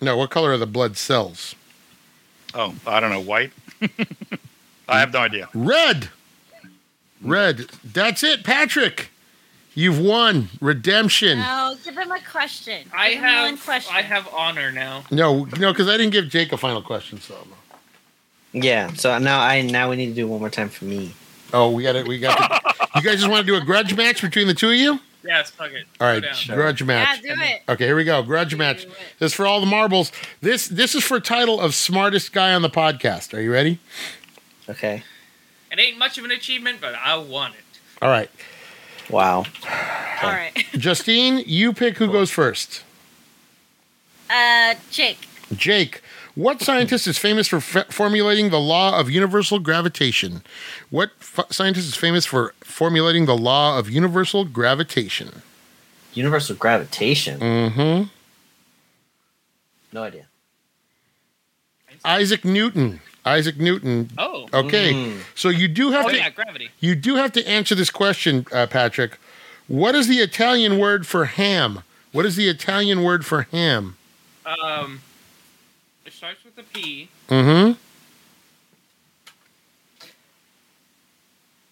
No, what color are the blood cells? Oh, I don't know. White. I have no idea. Red. Red. That's it, Patrick. You've won redemption. No, give him a question. I Give him one have question. I have honor now. No, no, because I didn't give Jake a final question. So, Yeah. So now I now we need to do one more time for me. oh, we got it. We got. The, you guys just want to do a grudge match between the two of you? Yes, fuck it. All right, Go down. Sure. grudge yeah, match. do it. Okay, here we go. Grudge match. It. This is for all the marbles. This this is for title of smartest guy on the podcast. Are you ready? Okay. It ain't much of an achievement, but I want it. All right, Wow. All right. Justine, you pick who goes first. Uh, Jake. Jake, what scientist is famous for f- formulating the law of universal gravitation? What f- scientist is famous for formulating the law of universal gravitation? Universal gravitation. Mm-hmm. No idea. Isaac Newton. Isaac Newton. Oh. Okay, Mm. so you do have Oh to yeah, gravity. you do have to answer this question, uh, Patrick. What is the Italian word for ham? What is the Italian word for ham? Um, it starts with a P. Mm-hmm.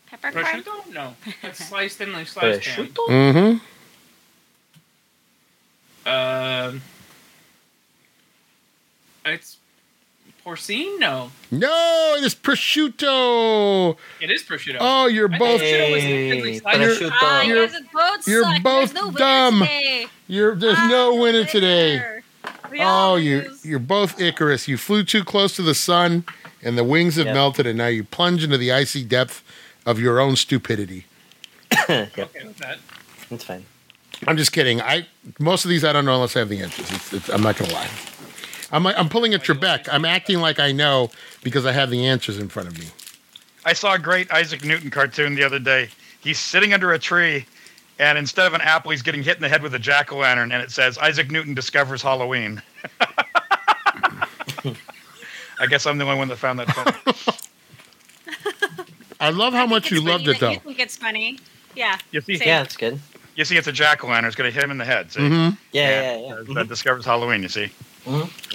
Peppercorn. Prosciutto? No, that's sliced in like sliced ham. Mm-hmm. Um, it's porcine. No, No, it is prosciutto. it is prosciutto. Oh, you're I thought both prosciutto was Hey, thinly. You're- Ah, you You're- both you're both There's no winner dumb. Today. you're there's Ah, no winner today. We Oh, you lose. you're both Icarus. You flew too close to the sun and the wings have Yep. melted and now you plunge into the icy depth of your own stupidity. yep. Okay with that. That's fine. I'm just kidding. I most of these I don't know unless I have the answers. It's, it's, I'm not gonna lie. I'm like, I'm pulling a Trebek. I'm acting like I know because I have the answers in front of me. I saw a great Isaac Newton cartoon the other day. He's sitting under a tree, and instead of an apple, he's getting hit in the head with a jack o' lantern, and it says Isaac Newton discovers Halloween. I guess I'm the only one that found that funny. I love how much you loved funny it though. You think it's funny? Yeah. You see, Yeah, it's good. You see, it's a jack o' lantern. It's going to hit him in the head. See? hmm Yeah, yeah, yeah. That-. That discovers Halloween. You see.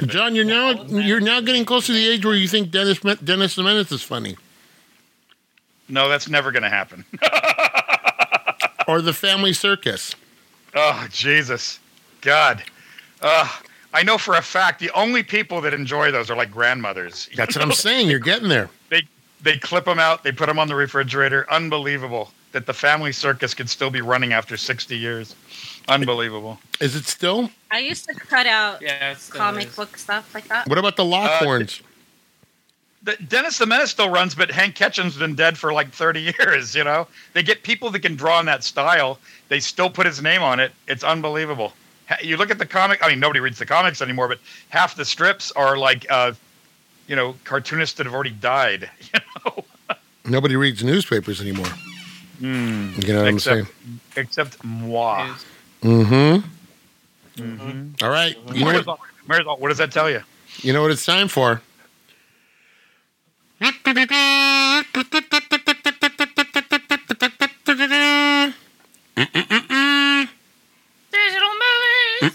John, you're now you're now getting close to the age where you think Dennis Dennis the Menace is funny, No, that's never going to happen. or the Family Circus. Oh, Jesus. God. Uh, I know for a fact the only people that enjoy those are like grandmothers. That's what I'm saying. You're getting there. They they clip them out, they put them on the refrigerator. Unbelievable that the family circus could still be running after 60 years. Unbelievable. Is it still? I used to cut out Yeah, comic is. book stuff like that. What about the Lockhorns? The, Dennis the Menace still runs, but Hank Ketcham's been dead for like 30 years, you know? They get people that can draw in that style. They still put his name on it. It's unbelievable. You look at the comic, I mean, nobody reads the comics anymore, but half the strips are like, uh, you know, cartoonists that have already died, you know? Nobody reads newspapers anymore. Hmm. You know what I'm saying? Except, except moi. Mm-hmm. Mm-hmm. All right. You know what? Marisol, what does that tell you? You know what it's time for? Digital movies.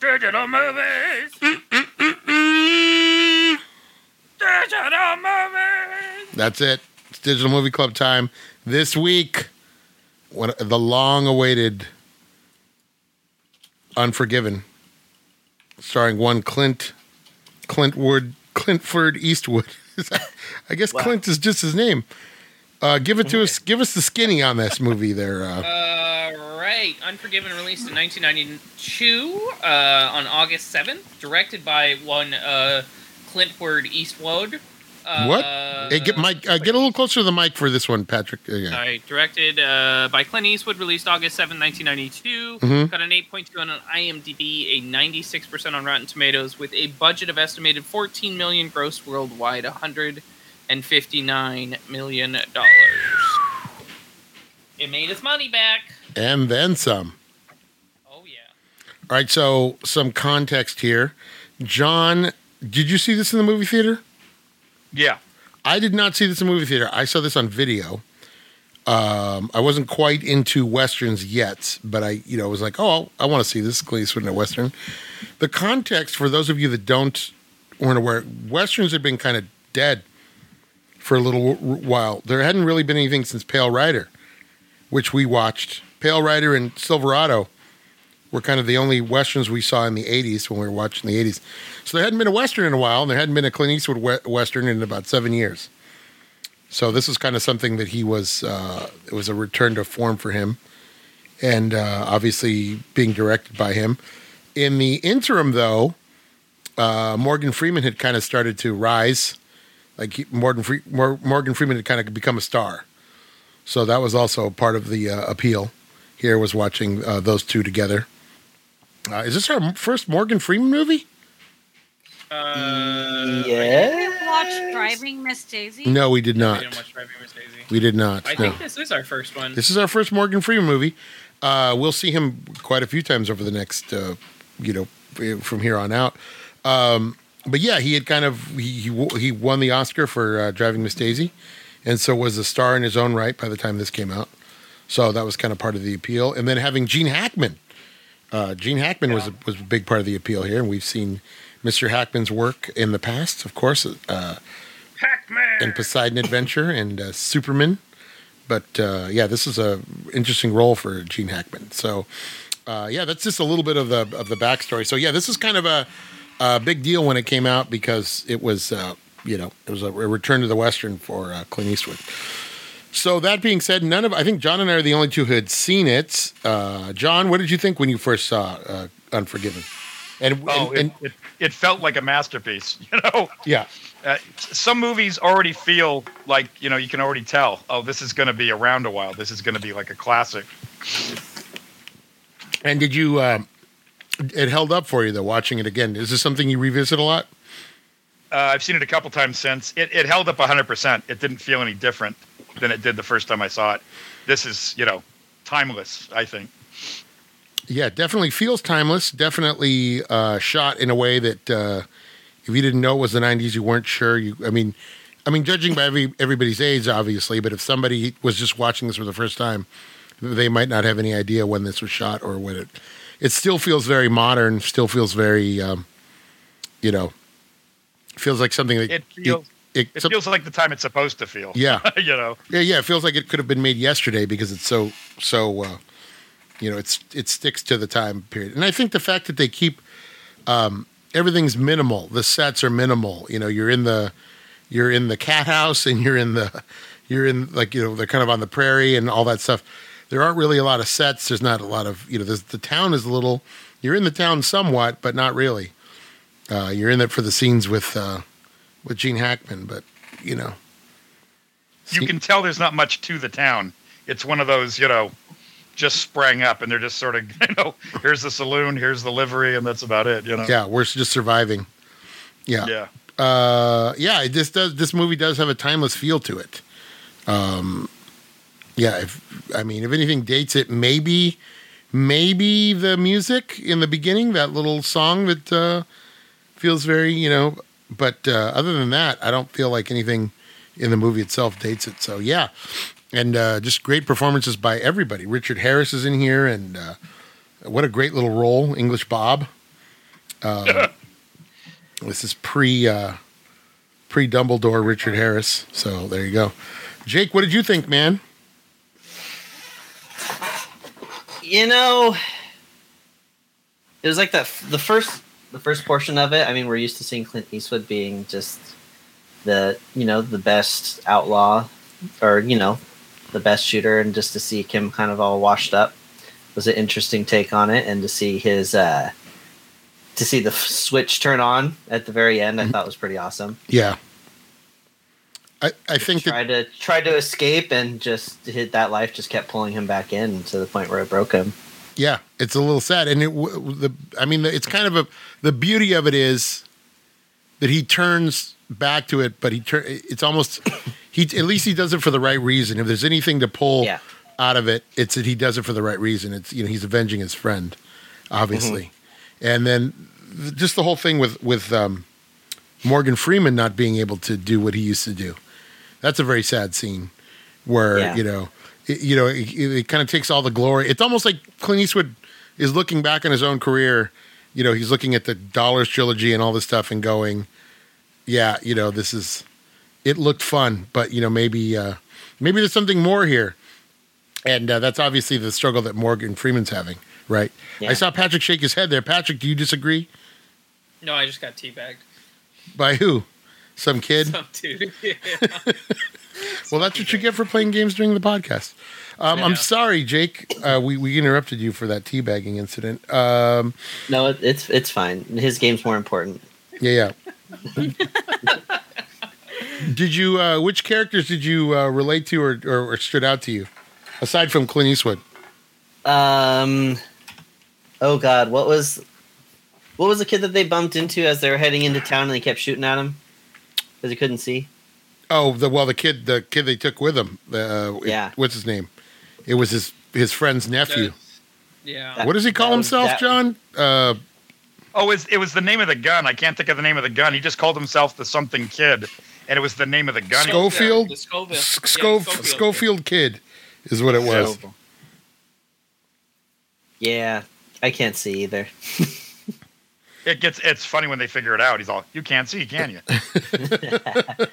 Digital movies. Digital movies. That's it. It's Digital Movie Club time. This week, what the long-awaited Unforgiven, starring one Clint Clint Wood Clintford Eastwood. I guess Wow. Clint is just his name. Uh, give it to us. Give us the skinny on this movie there. Uh, All right, Unforgiven released in 1992 uh, on August 7th, directed by one uh, Clintward Eastwood. Uh, What? Hey, get Mike. Uh, get a little closer to the mic for this one, Patrick. Uh, yeah. Sorry, directed uh, by Clint Eastwood, released August 7, 1992. Mhm. Got an 8.2 on an IMDb, a 96% on Rotten Tomatoes, with a budget of estimated 14 million gross worldwide, 159 million dollars. It made its money back. And then some. Oh yeah. All right. So some context here. John, did you see this in the movie theater? Yeah. I did not see this in movie theater. I saw this on video. Um, I wasn't quite into westerns yet, but I, you know, was like, oh, I want to see this Clint Eastwood in a western. The context for those of you that don't weren't aware, westerns have been kind of dead for a little while. There hadn't really been anything since Pale Rider, which we watched. Pale Rider and Silverado were kind of the only westerns we saw in the '80s when we were watching the '80s. So there hadn't been a western in a while, and there hadn't been a Clint Eastwood we- western in about seven years. So this was kind of something that he was. Uh, it was a return to form for him, and uh, obviously being directed by him. In the interim, though, uh, Morgan Freeman had kind of started to rise. Like Morgan, Fre- Mor- Morgan Freeman had kind of become a star. So that was also part of the uh, appeal. Here was watching uh, those two together. Uh, is this our first Morgan Freeman movie? Uh, yeah. Watch Driving Miss Daisy. No, we did We not. didn't watch Driving Miss Daisy. We did not. I no. think this is our first one. This is our first Morgan Freeman movie. Uh, we'll see him quite a few times over the next, uh, you know, from here on out. Um, but yeah, he had kind of he he, he won the Oscar for uh, Driving Miss Daisy, and so was a star in his own right by the time this came out. So that was kind of part of the appeal. And then having Gene Hackman, uh, Gene Hackman was a, was a big part of the appeal here, and we've seen Mr. Hackman's work in the past, of course, uh, Pac-Man. in Poseidon Adventure and uh, Superman. But uh, yeah, this is a interesting role for Gene Hackman. So uh, yeah, that's just a little bit of the of the backstory. So yeah, this is kind of a, a big deal when it came out because it was uh, you know it was a, a return to the western for uh, Clint Eastwood. So that being said, none of I think John and I are the only two who had seen it. Uh, John, what did you think when you first saw uh, Unforgiven? And, Oh, and, it, it, it felt like a masterpiece. You know, yeah, uh, some movies already feel like you know you can already tell. Oh, this is going to be around a while. This is going to be like a classic. And did you? Uh, it held up for you though. Watching it again, is this something you revisit a lot? Uh, I've seen it a couple times since. It, it held up 100%. It didn't feel any different than it did the first time I saw it. This is, you know, timeless, I think. Yeah, definitely feels timeless. Definitely uh, shot in a way that uh, if you didn't know it was the '90s, you weren't sure. You, I mean, I mean, judging by every, everybody's age, obviously, but if somebody was just watching this for the first time, they might not have any idea when this was shot or when it. It still feels very modern. Still feels very, um, you know, feels like something that It feels it- it some- feels like the time it's supposed to feel. yeah, you know. yeah, yeah. It feels like it could have been made yesterday because it's so so. Uh, you know, it's it sticks to the time period, and I think the fact that they keep um, everything's minimal. The sets are minimal. You know, you're in the you're in the cat house, and you're in the you're in like you know they're kind of on the prairie and all that stuff. There aren't really a lot of sets. There's not a lot of you know. There's, the town is a little. You're in the town somewhat, but not really. Uh, you're in it for the scenes with uh, with Gene Hackman, but you know. You can tell there's not much to the town. It's one of those, you know, just sprang up and they're just sort of, you know, here's the saloon, here's the livery, and that's about it, you know. Yeah, we're just surviving. Yeah. Yeah. Uh, yeah, just does. This movie does have a timeless feel to it. Um, yeah, if, I mean, if anything dates it, maybe, maybe the music in the beginning, that little song that uh, feels very, you know. But uh, other than that, I don't feel like anything in the movie itself dates it. So yeah, and uh, just great performances by everybody. Richard Harris is in here, and uh, what a great little role, English Bob. Um, this is pre uh, pre Dumbledore Richard Harris. So there you go. Jake, what did you think, man? You know, it was like that. The first, the first portion of it. I mean, we're used to seeing Clint Eastwood being just the, you know, the best outlaw, or you know, the best shooter, and just to see him kind of all washed up was an interesting take on it, and to see his uh, to see the f- switch turn on at the very end, I thought was pretty awesome. Yeah. I, I think that Tried to tried to escape, and just hit that life just kept pulling him back in to the point where it broke him. Yeah, it's a little sad, and it the I mean, it's kind of a the beauty of it is that he turns back to it, but he turn it's almost he at least he does it for the right reason. If there's anything to pull Yeah. out of it, it's that he does it for the right reason. It's you know he's avenging his friend, obviously, and then just the whole thing with with um, Morgan Freeman not being able to do what he used to do. That's a very sad scene where Yeah. you know it, you know it, it kind of takes all the glory. It's almost like Clint Eastwood is looking back on his own career. You know, he's looking at the Dollars trilogy and all this stuff and going, "Yeah, you know, this is it looked fun, but you know, maybe uh, maybe there's something more here." And uh, that's obviously the struggle that Morgan Freeman's having, right? Yeah. I saw Patrick shake his head there. Patrick, do you disagree? No, I just got teabagged. By who? Some kid? Some dude. Yeah. Well, that's what you get for playing games during the podcast. Um, I'm sorry, Jake. Uh, we we interrupted you for that teabagging incident. Um, No, it, it's it's fine. His game's more important. yeah, yeah. did you? Uh, which characters did you uh, relate to or, or, or stood out to you, aside from Clint Eastwood? Um, oh God, what was what was the kid that they bumped into as they were heading into town and they kept shooting at him because he couldn't see? Oh, the well, the kid, the kid they took with them. Uh, Yeah. what's his name? It was his his friend's nephew. yeah. That- what does he call himself, that- John? Uh, Oh, it was, it was the name of the gun. I can't think of the name of the gun. He just called himself the something kid, and it was the name of the gun. Schofield? The Scoville. S- Yeah, Scof- Schofield. Schofield Kid is what it was. Yeah, I can't see either. It gets it's funny when they figure it out. He's all, "You can't see, can you?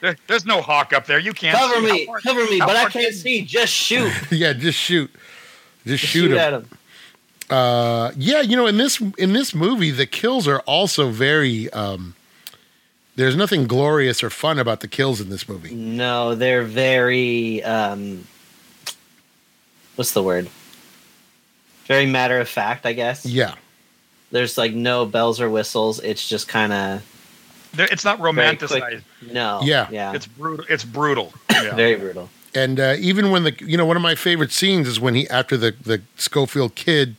There- there's no hawk up there. You can't cover see. me, far- cover me, but I can't can- see. Just shoot. yeah, just shoot, just, Just shoot, him. at him. Uh, yeah, you know, in this in this movie, the kills are also very. Um, there's nothing glorious or fun about the kills in this movie. No, they're very. Um, what's the word? Very matter of fact, I guess. Yeah, There's like no bells or whistles. It's just kind of It's not romanticized. no. Yeah. yeah. It's brutal. It's brutal. Yeah. very brutal. and uh, even when the you know one of my favorite scenes is when he after the the Schofield kid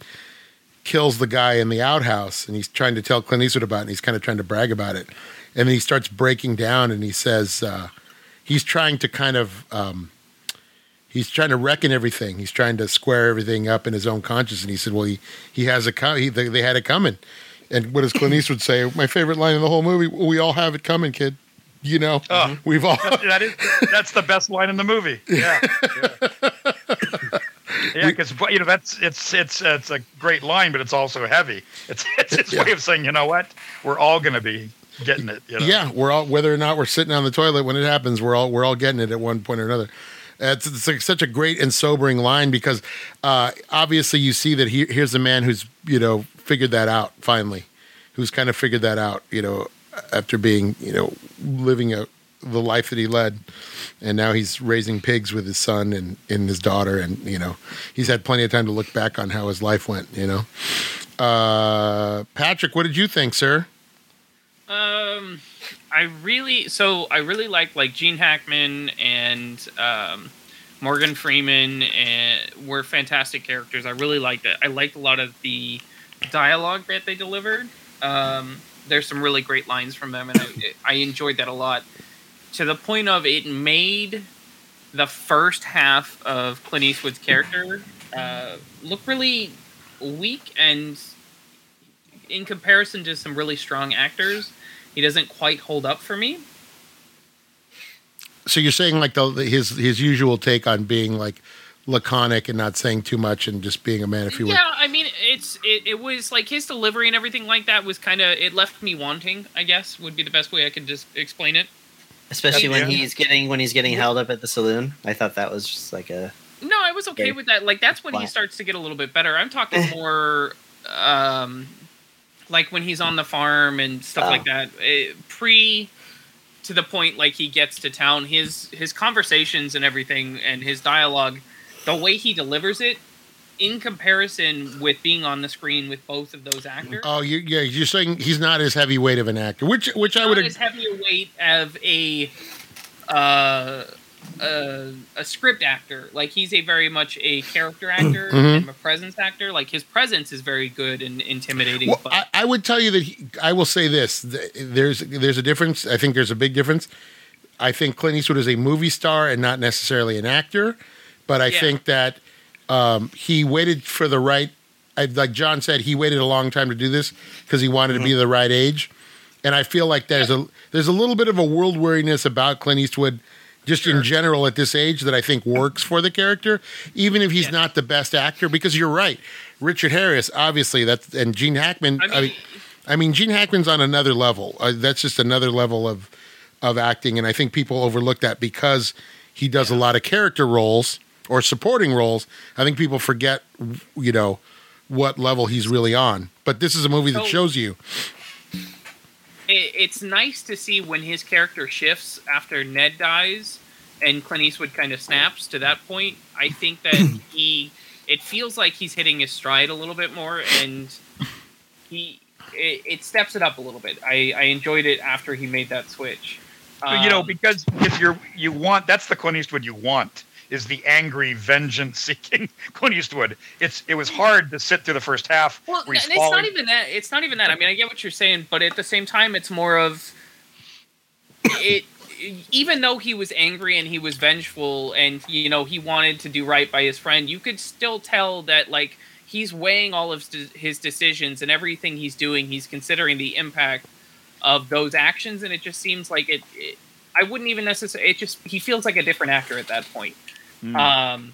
kills the guy in the outhouse and he's trying to tell Clint Eastwood about it and he's kind of trying to brag about it and then he starts breaking down and he says uh, he's trying to kind of um, he's trying to reckon everything he's trying to square everything up in his own conscience and he said well he he has a co- he, they, they had it coming and what does Clint Eastwood say my favorite line in the whole movie we all have it coming kid you know Oh. we've all that is that's the best line in the movie. Yeah. Yeah, because you know that's it's it's it's a great line, but it's also heavy. It's it's his Yeah. way of saying, you know what, we're all going to be getting it. You know? Yeah, we're all whether or not we're sitting on the toilet when it happens, we're all we're all getting it at one point or another. It's, it's like such a great and sobering line because uh, obviously you see that he, here's a man who's you know figured that out finally, who's kind of figured that out you know after being you know living a the life that he led, and now he's raising pigs with his son and, and his daughter, and you know he's had plenty of time to look back on how his life went. You know, uh, Patrick, what did you think, sir? Um, I really so I really liked like Gene Hackman and um, Morgan Freeman and were fantastic characters. I really liked it. I liked a lot of the dialogue that they delivered. Um, there's some really great lines from them, and I, I enjoyed that a lot. To the point of it made the first half of Clint Eastwood's character uh, look really weak and in comparison to some really strong actors, he doesn't quite hold up for me. So you're saying like the his his usual take on being like laconic and not saying too much and just being a man if you Yeah, I mean, it's it, it was like his delivery and everything like that was kind of it left me wanting. I guess would be the best way I could just explain it. Especially when he's getting when he's getting held up at the saloon. I thought that was just like a No, I was okay Okay. with that. Like that's when he starts to get a little bit better. I'm talking more, um, like when he's on the farm and stuff Oh. like that. Eh, pre to the point like he gets to town, his his conversations and everything and his dialogue, the way he delivers it in comparison with being on the screen with both of those actors. Oh, you, yeah, you're saying he's not as heavyweight of an actor, which which I would. not ag- as heavy a weight of a uh, a, a script actor. Like he's a very much a character actor Mhm. and a presence actor. Like his presence is very good and intimidating. Well, but I, I would tell you that he, I will say this: there's there's a difference. I think there's a big difference. I think Clint Eastwood is a movie star and not necessarily an actor, but I Yeah. think that um, he waited for the right. I, like John said, he waited a long time to do this because he wanted to be the right age, and I feel like there's a there's a little bit of a world weariness about Clint Eastwood. Just in general, at this age, that I think works for the character, even if he's Yeah. not the best actor. Because you're right, Richard Harris, obviously, that's and Gene Hackman. I mean, I mean, I mean, Gene Hackman's on another level. Uh, that's just another level of of acting, and I think people overlook that because he does a lot of character roles or supporting roles. I think people forget, you know, what level he's really on. But this is a movie that shows you. It, it's nice to see when his character shifts after Ned dies and Clint Eastwood kind of snaps to that point. I think that he it feels like he's hitting his stride a little bit more and he it, it steps it up a little bit. I, I enjoyed it after he made that switch. you know, Um, because if you're you want that's the Clint Eastwood you want is the angry, vengeance-seeking Clint Eastwood. It's it was hard to sit through the first half. Well, and it's not even that. It's not even that. I mean, I get what you're saying, but at the same time, it's more of it. Even though he was angry and he was vengeful, and you know he wanted to do right by his friend, you could still tell that like he's weighing all of his- his decisions and everything he's doing. He's considering the impact of those actions, and it just seems like it. it I wouldn't even necessarily. It just he feels like a different actor at that point. Mm. Um,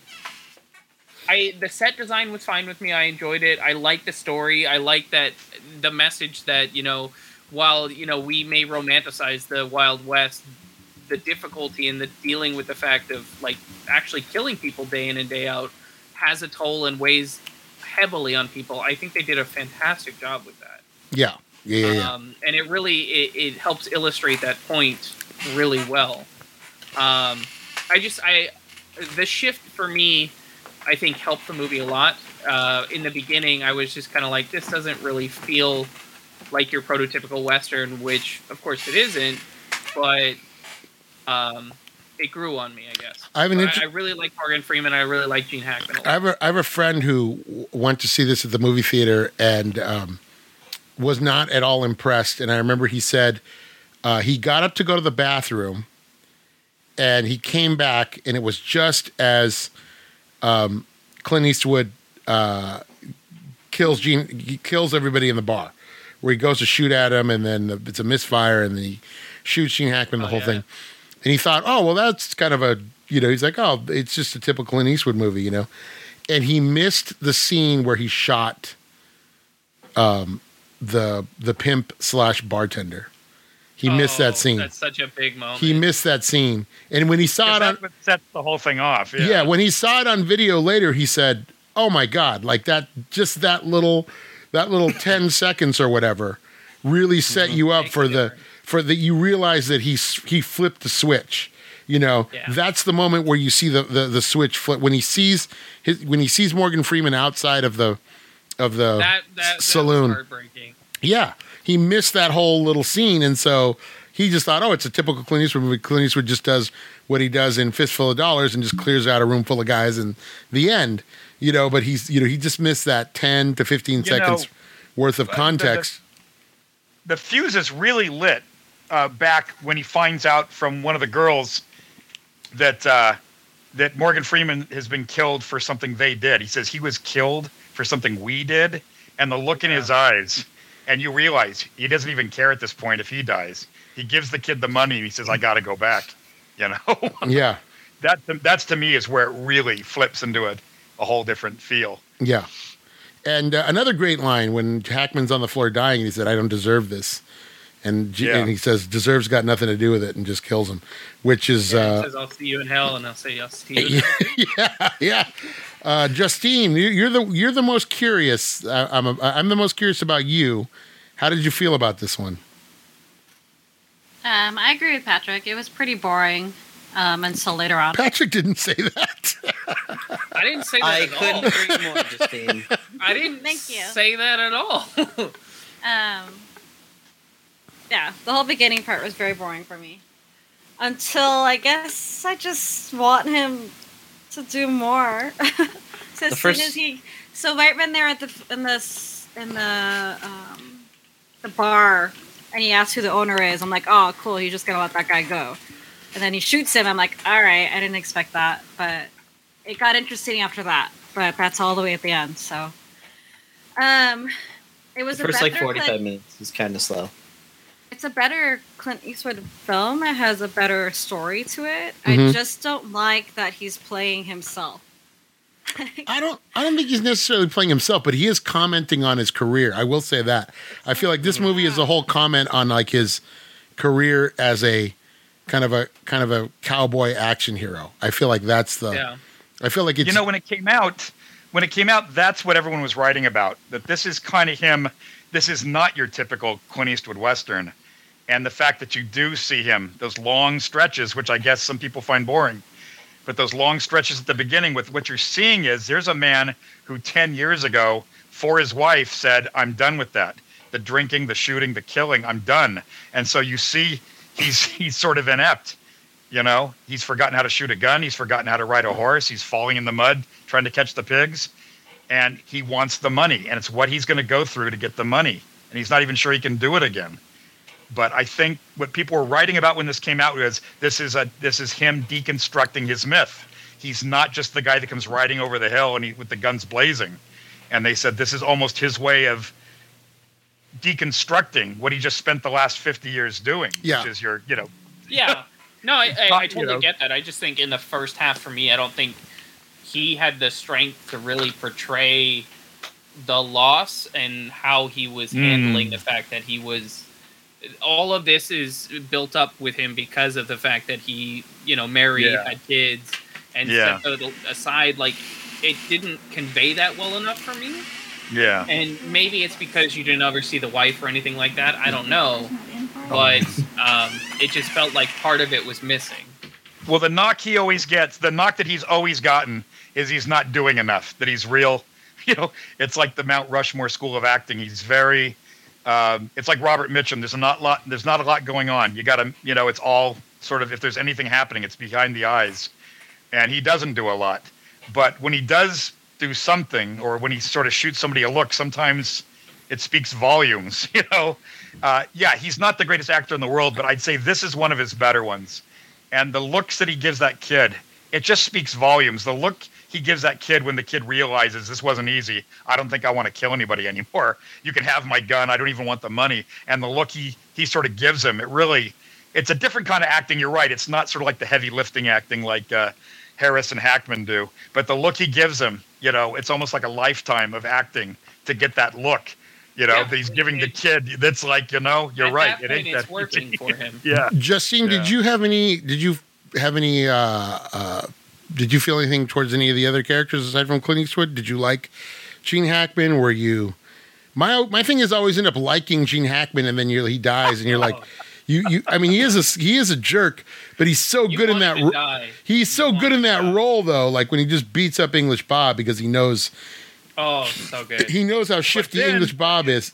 I the set design was fine with me. I enjoyed it. I like the story. I like that the message that you know, while you know we may romanticize the Wild West, the difficulty in the dealing with the fact of like actually killing people day in and day out has a toll and weighs heavily on people. I think they did a fantastic job with that. Yeah, yeah, yeah. yeah. Um, and it really it, it helps illustrate that point really well. Um, I just I the shift for me, I think helped the movie a lot. Uh, in the beginning, I was just kind of like, this doesn't really feel like your prototypical western, which of course it isn't, but um, it grew on me, I guess. I have an inter- I really like Morgan Freeman. I really like Gene Hackman. A lot. I have a, I have a friend who went to see this at the movie theater and um, was not at all impressed. And I remember he said uh, he got up to go to the bathroom and he came back and it was just as um, Clint Eastwood uh, kills Gene, he kills everybody in the bar, where he goes to shoot at him and then it's a misfire and then he shoots Gene Hackman, the Oh, whole yeah. thing. And he thought, oh well, that's kind of a you know. He's like, oh, it's just a typical Clint Eastwood movie, you know. And he missed the scene where he shot um, the the pimp slash bartender. He missed Oh, that scene. That's such a big moment. He missed that scene. And when he saw it on sets the whole thing off. Yeah. yeah. when he saw it on video later, he said, "Oh my god, like that just that little that little 10 seconds or whatever really set mm-hmm. you up Makes for the difference. for that you realize that he he flipped the switch." You know, Yeah. that's the moment where you see the, the the switch flip when he sees his when he sees Morgan Freeman outside of the of the that, that, that saloon. heartbreaking. Yeah, he missed that whole little scene, and so he just thought, "Oh, it's a typical Clint Eastwood movie." Clint Eastwood just does what he does in Fistful of Dollars and just clears out a room full of guys in the end, you know. But he's, you know, he just missed that ten to fifteen You seconds know, worth of the- the- context. the fuse is really lit uh, back when he finds out from one of the girls that uh, that Morgan Freeman has been killed for something they did. He says he was killed for something we did, and the look in his eyes, and you realize he doesn't even care at this point if he dies. He gives the kid the money, and he says, "I got to go back." You know, yeah, that that's to me is where it really flips into a, a whole different feel. yeah. And uh, another great line when Hackman's on the floor dying, and he said, "I don't deserve this," and, G- Yeah. and he says, "Deserves got nothing to do with it," and just kills him, which is. Yeah, uh, says, "I'll see you in hell," and I'll say, "I'll see you." In hell. yeah, yeah. Uh, Justine, you- you're the you're the most curious. Uh, I'm a, I'm the most curious about you. How did you feel about this one? Um, I agree with Patrick. It was pretty boring um, until later on. Patrick didn't say that. I didn't say that I at all. couldn't agree more, Justine. I didn't Thank you. say that at all. Um, yeah, the whole beginning part was very boring for me. Until I guess I just want him to do more. so as The soon as he, so right when they're at the in the in the um, the bar, and he asks who the owner is, I'm like, oh, cool. He's just gonna let that guy go. And then he shoots him. I'm like, all right, I didn't expect that, but it got interesting after that. But that's all the way at the end. So, um, it was The a first like 45 Clint- minutes It's kind of slow. It's a better Clint Eastwood film. It has a better story to it. I Mhm. just don't like that he's playing himself. I don't. I don't think he's necessarily playing himself, but he is commenting on his career. I will say that. I feel like this movie is a whole comment on like his career as a kind of a kind of a cowboy action hero. I feel like that's the. yeah. I feel like it's. you know, when it came out, when it came out, that's what everyone was writing about. That this is kind of him. This is not your typical Clint Eastwood western, and the fact that you do see him those long stretches, which I guess some people find boring, but those long stretches at the beginning with what you're seeing is there's a man who 10 years ago for his wife said i'm done with that. The drinking the shooting the killing i'm done. And so you see he's he's sort of inept you know? He's forgotten how to shoot a gun. He's forgotten how to ride a horse. He's falling in the mud trying to catch the pigs. And he wants the money and it's what he's going to go through to get the money. And he's not even sure he can do it again but I think what people were writing about when this came out was this is a this is him deconstructing his myth. He's not just the guy that comes riding over the hill and he with the guns blazing. And they said this is almost his way of deconstructing what he just spent the last 50 years doing, Yeah. which is your, you know, Yeah. No, I, I, Not, I you totally know. get that. I just think in the first half for me, I don't think he had the strength to really portray the loss and how he was Mm. handling the fact that he was. All of this is built up with him because of the fact that he, you know, married, Yeah. had kids, and Yeah. set that aside. Like, it didn't convey that well enough for me. yeah. And maybe it's because you didn't ever see the wife or anything like that. I don't know. But um, it just felt like part of it was missing. Well, the knock he always gets, the knock that he's always gotten is he's not doing enough, that he's real. You know, it's like the Mount Rushmore School of Acting. He's very, um, it's like Robert Mitchum. There's a not lot, there's not a lot going on. You got to, you know, it's all sort of, if there's anything happening, it's behind the eyes. And he doesn't do a lot. But when he does do something, or when he sort of shoots somebody a look, sometimes it speaks volumes, you know? Uh, yeah, he's not the greatest actor in the world, but I'd say this is one of his better ones and the looks that he gives that kid, it just speaks volumes. The look he gives that kid when the kid realizes this wasn't easy. I don't think I want to kill anybody anymore. You can have my gun. I don't even want the money. And the look he he sort of gives him, it really, it's a different kind of acting. You're right. It's not sort of like the heavy lifting acting like uh, Harris and Hackman do, but the look he gives him, you know, it's almost like a lifetime of acting to get that look. You know, Yeah. that he's giving the kid. That's like, you know, you're At right. That point, ain't it's that working for him. yeah. Justine, did you have any? Did you have any? Uh, uh, did you feel anything towards any of the other characters aside from Clint Eastwood? Did you like Gene Hackman? Were you? My my thing is always end up liking Gene Hackman, and then he dies, and you're like, you you. I mean, he is a he is a jerk, but he's so You good in that. ro- He's so good in that die. role, though. Like when he just beats up English Bob because he knows Oh, so good. he knows how shifty then- English Bob is.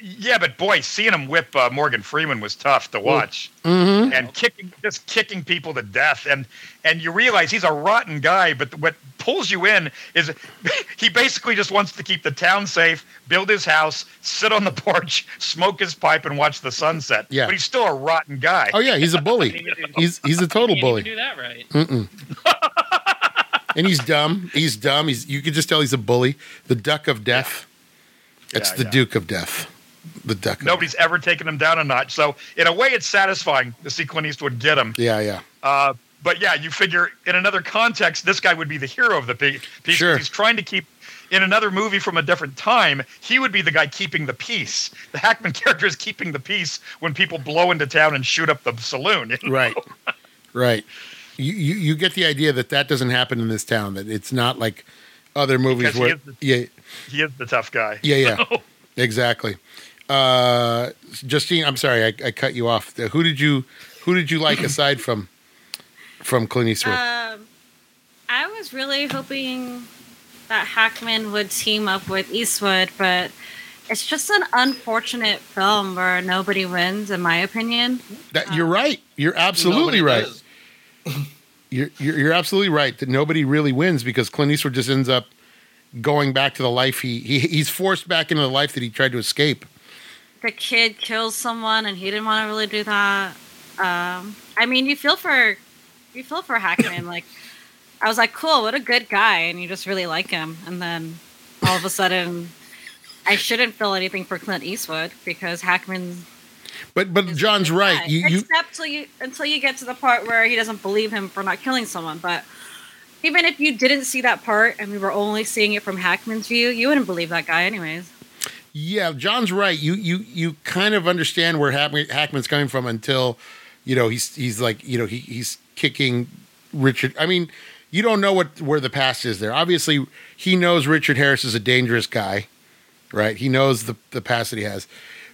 Yeah, but boy, seeing him whip uh, Morgan Freeman was tough to watch, Mm-hmm. and kicking, just kicking people to death, and and you realize he's a rotten guy. But what pulls you in is he basically just wants to keep the town safe, build his house, sit on the porch, smoke his pipe, and watch the sunset. Yeah. but he's still a rotten guy. Oh yeah, he's a bully. He's he's a total Can't bully. do that right. Mm-mm. and he's dumb. He's dumb. He's you can just tell he's a bully. The duck of death. It's Yeah, the yeah. Duke of Death. The duck. Of Nobody's ever taken him down a notch. So in a way, it's satisfying to see Clint Eastwood get him. Yeah, yeah. Uh, but yeah, you figure in another context, this guy would be the hero of the piece. Sure. He's trying to keep. In another movie from a different time, he would be the guy keeping the peace. The Hackman character is keeping the peace when people blow into town and shoot up the saloon. you know? Right. Right. You, you you get the idea that that doesn't happen in this town. That it's not like other movies Because he where is the- yeah He is the tough guy. yeah yeah exactly. Uh, Justine, I'm sorry, I, I cut you off. Who did you who did you like aside from from Clint Eastwood? Um, I was really hoping that Hackman would team up with Eastwood, but it's just an unfortunate film where nobody wins, in my opinion. That you're right. You're absolutely right. You're, you're you're absolutely right that nobody really wins because Clint Eastwood just ends up going back to the life he, he he's forced back into the life that he tried to escape. The kid kills someone, and he didn't want to really do that. Um, I mean, you feel for you feel for Hackman. like, I was like, cool, what a good guy, and you just really like him. And then all of a sudden, I shouldn't feel anything for Clint Eastwood because Hackman But but John's right. You, you except till you until you get to the part where he doesn't believe him for not killing someone. But even if you didn't see that part and we were only seeing it from Hackman's view, you wouldn't believe that guy anyways. Yeah, John's right. You you you kind of understand where Hackman's coming from until you know he's he's like you know he he's kicking Richard. I mean, you don't know what where the past is there. Obviously, he knows Richard Harris is a dangerous guy, right? He knows the the past that he has.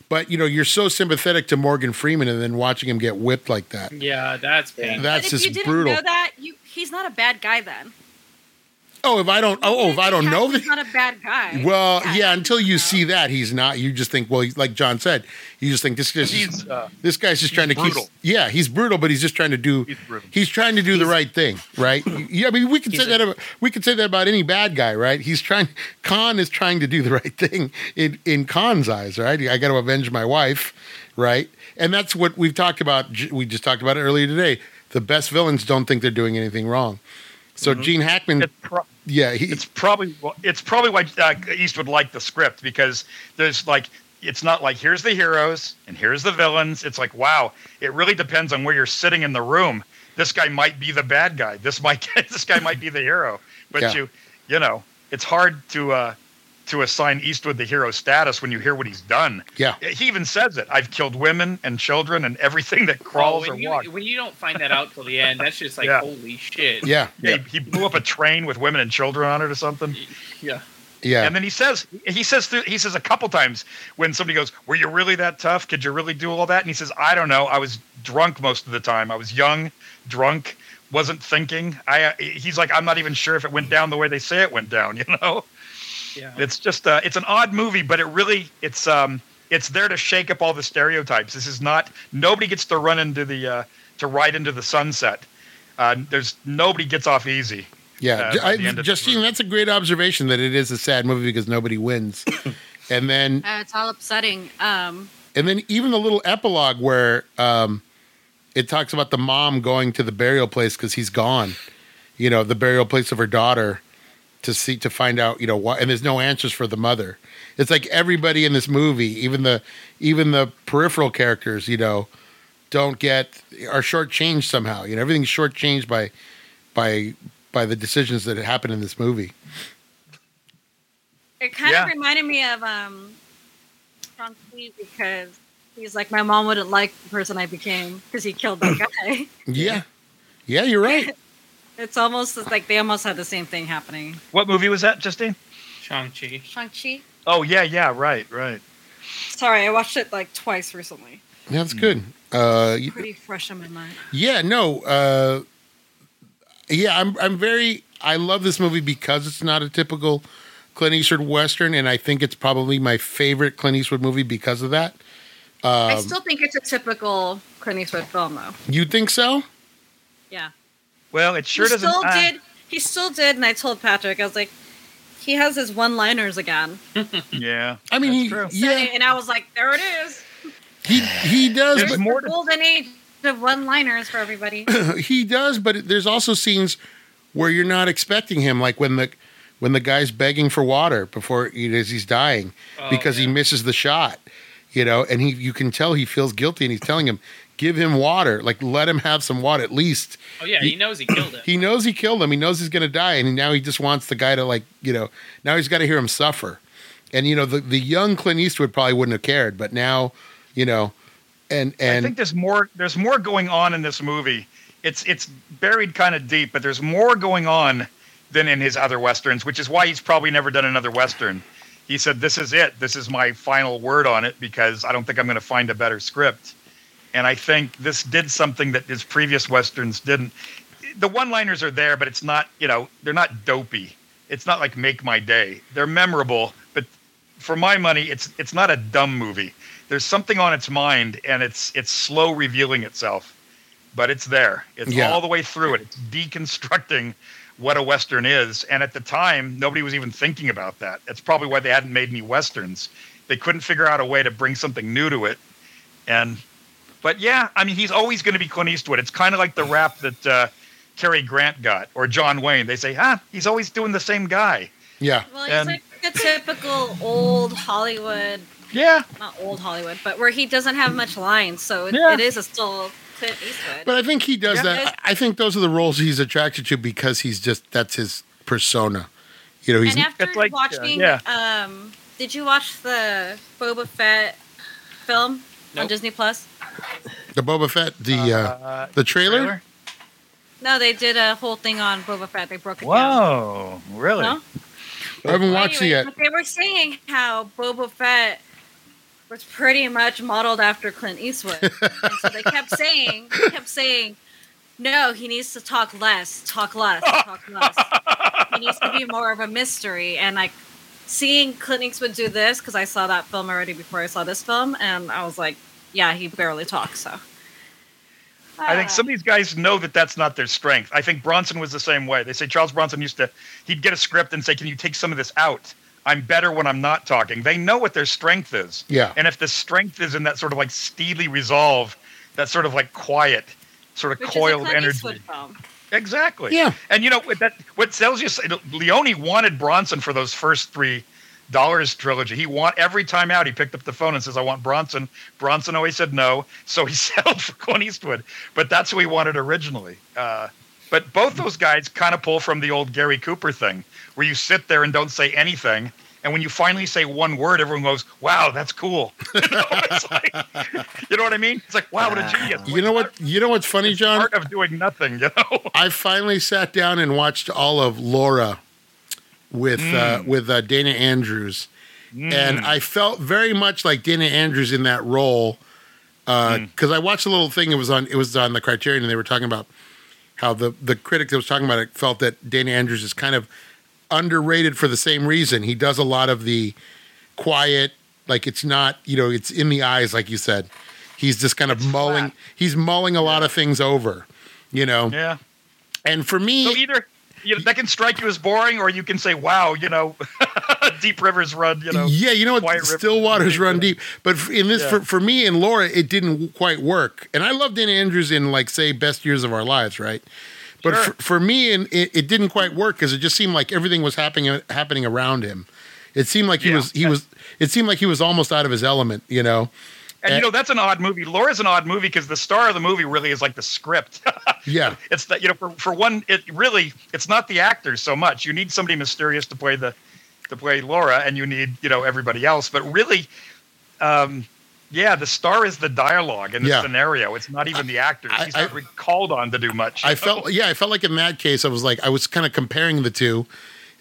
But you know, you're so sympathetic to Morgan Freeman, and then watching him get whipped like that. Yeah, that's painful. That's but if just you didn't brutal. know that, you he's not a bad guy then. Oh, if I don't, oh, oh if I don't know that, he's not a bad guy. Well, yeah, until you know. see that he's not. You just think, well, he's, like John said, you just think this guy's He's uh, this guy's just trying to brutal. keep. Yeah, he's brutal, but he's just trying to do. He's. He's trying to do the right thing, right? yeah, I mean, we could say He's that. About, we could say that about any bad guy, right? He's trying. Khan is trying to do the right thing in in Khan's eyes, right? I got to avenge my wife, right? And that's what we've talked about. We just talked about it earlier today. The best villains don't think they're doing anything wrong. So Gene Hackman, it's, pro- yeah, he, it's probably it's probably why uh, Eastwood liked the script because there's like it's not like here's the heroes and here's the villains. It's like wow, it really depends on where you're sitting in the room. This guy might be the bad guy. This might this guy might be the hero. But Yeah. you you know it's hard to uh, to assign Eastwood the hero status when you hear what he's done. yeah. He even says it. I've killed women and children and everything that Oh, crawls or when, you, walks. when you don't find that out till the end, that's just like Yeah. holy shit. Yeah, Yeah, he, he blew up a train with women and children on it or something. Yeah. yeah. And then he says he says through, he says a couple times when somebody goes, "Were you really that tough? Could you really do all that?" And he says, "I don't know. I was drunk most of the time. I was young, drunk, wasn't thinking. I." Uh, he's like, "I'm not even sure if it went down the way they say it went down." You know, Yeah. it's just uh, it's an odd movie, but it really it's um it's there to shake up all the stereotypes. This is not nobody gets to run into the uh, to ride into the sunset. Uh, there's nobody gets off easy. Yeah, uh, Ju- by the I, end of the Justine, that's a great observation that it is a sad movie because nobody wins. and then, Uh, it's all upsetting. Um, and then even the little epilogue where um, it talks about the mom going to the burial place because he's gone. You know, the burial place of her daughter to see to find out. You know why? And there's no answers for the mother. It's like everybody in this movie, even the even the peripheral characters, you know, don't get are shortchanged somehow. You know, everything's shortchanged by by by the decisions that happen in this movie. it kind Yeah. of reminded me of um, Shang-Chi because he's like, my mom wouldn't like the person I became because he killed that guy. Yeah. Yeah, you're right. it's almost like they almost had the same thing happening. What movie was that, Justine? Shang-Chi. Shang-Chi? Oh yeah, yeah, right, right. Sorry, I watched it like twice recently. Yeah, that's good. Uh, y- Pretty fresh in my mind. yeah, no. Uh, yeah, I'm. I'm very. I love this movie because it's not a typical Clint Eastwood western, and I think it's probably my favorite Clint Eastwood movie because of that. I Um, still think it's a typical Clint Eastwood film, though. you think so? Yeah. Well, it sure he doesn't. still uh, did. He still did, and I told Patrick, I was like, he has his one-liners again. Yeah, I mean, that's he, true. yeah, and I was like, there it is. he he does, There's There's more the to- golden age of one-liners for everybody. he does. But there's also scenes where you're not expecting him, like when the when the guy's begging for water before he, as he's dying. Oh, because he misses the shot, you know, and he you can tell he feels guilty and he's telling him, give him water, like let him have some water at least. Oh yeah, he knows he killed him. He knows he killed him. He knows he's gonna die, and now he just wants the guy to like, you know, now he's got to hear him suffer. And you know, the the young Clint Eastwood probably wouldn't have cared, but now, you know, and and I think there's more. There's more going on in this movie. It's it's buried kind of deep, but there's more going on than in his other westerns, which is why he's probably never done another western. He said, "This is it. This is my final word on it because I don't think I'm going to find a better script." And I think this did something that his previous westerns didn't. the one-liners are there, but it's not you know they're not dopey. It's not like Make My Day. They're memorable, but for my money, it's it's not a dumb movie. There's something on its mind, and it's it's slow revealing itself, but it's there. It's Yeah. all the way through it. It's deconstructing what a western is, and at the time, nobody was even thinking about that. That's probably why they hadn't made any westerns. They couldn't figure out a way to bring something new to it, and but yeah, I mean, he's always going to be Clint Eastwood. It's kind of like the rap that uh, Cary Grant got or John Wayne. They say, ah, he's always doing the same guy. Yeah. Well, he's And- like a typical old Hollywood, Yeah, not old Hollywood, but where he doesn't have much lines, so it, Yeah. it is a still Clint Eastwood. But I think he does Yeah. that. I think those are the roles he's attracted to because he's just that's his persona. You know, he's and after It's like, uh, watching, yeah. um, did you watch the Boba Fett film on Disney Plus? The Boba Fett, the uh, Uh, the trailer. No, they did a whole thing on Boba Fett. They broke it down. Whoa, really? No? I haven't watched it yet. but They were saying how Boba Fett was pretty much modeled after Clint Eastwood, and so they kept saying, they kept saying, no, he needs to talk less, talk less, talk less. he needs to be more of a mystery. And like seeing Clint Eastwood do this because I saw that film already before I saw this film, and I was like, yeah, he barely talks. So I think some of these guys know that that's not their strength. I think Bronson was the same way. They say Charles Bronson used to, he'd get a script and say, Can you take some of this out? I'm better when I'm not talking. They know what their strength is. Yeah. And if the strength is in that sort of like steely resolve, that sort of like quiet, sort of which is a coiled energy. Exactly. Yeah. And you know what that what tells you Leone wanted Bronson for those first three dollars trilogy. He want every time out he picked up the phone and says, I want Bronson. Bronson always said no. So he settled for Clint Eastwood. But that's who he wanted originally. Uh, but both those guys kind of pull from the old Gary Cooper thing, where you sit there and don't say anything. And when you finally say one word, everyone goes, "Wow, that's cool." you, know, it's like, you know what I mean? It's like, "Wow, what a genius!" You know what? You know what's funny, John? Art of doing nothing. You know? I finally sat down and watched all of Laura with uh, Mm. with uh, Dana Andrews, and I felt very much like Dana Andrews in that role because Mm. I watched a little thing. It was on it was on the Criterion, and they were talking about how the the critic that was talking about it felt that Dana Andrews is kind of underrated for the same reason. He does a lot of the quiet, like it's not you know it's in the eyes, like you said. He's just kind of It's mulling. flat. He's mulling a lot of things over, you know. yeah. And for me, So either you know, that can strike you as boring, or you can say, "Wow, you know, deep rivers run." You know, yeah, you know what? Still waters run deep. But in this, Yeah. for, for me and Laura, it didn't quite work. And I loved Dan Andrews in like say best years of our lives, right? But Sure. for, for me, and it, it didn't quite work because it just seemed like everything was happening uh, happening around him. It seemed like he Yeah. was he was. It seemed like he was almost out of his element, you know. And you know that's an odd movie. Laura's an odd movie because the star of the movie really is like the script. Yeah, it's that you know, for, for one, it really it's not the actors so much. You need somebody mysterious to play the to play Laura, and you need you know everybody else. But really, um, yeah, the star is the dialogue and the Yeah. scenario. It's not even the actors. I- He's not I- called on to do much. I felt yeah, I felt like in that case, I was like I was kind of comparing the two,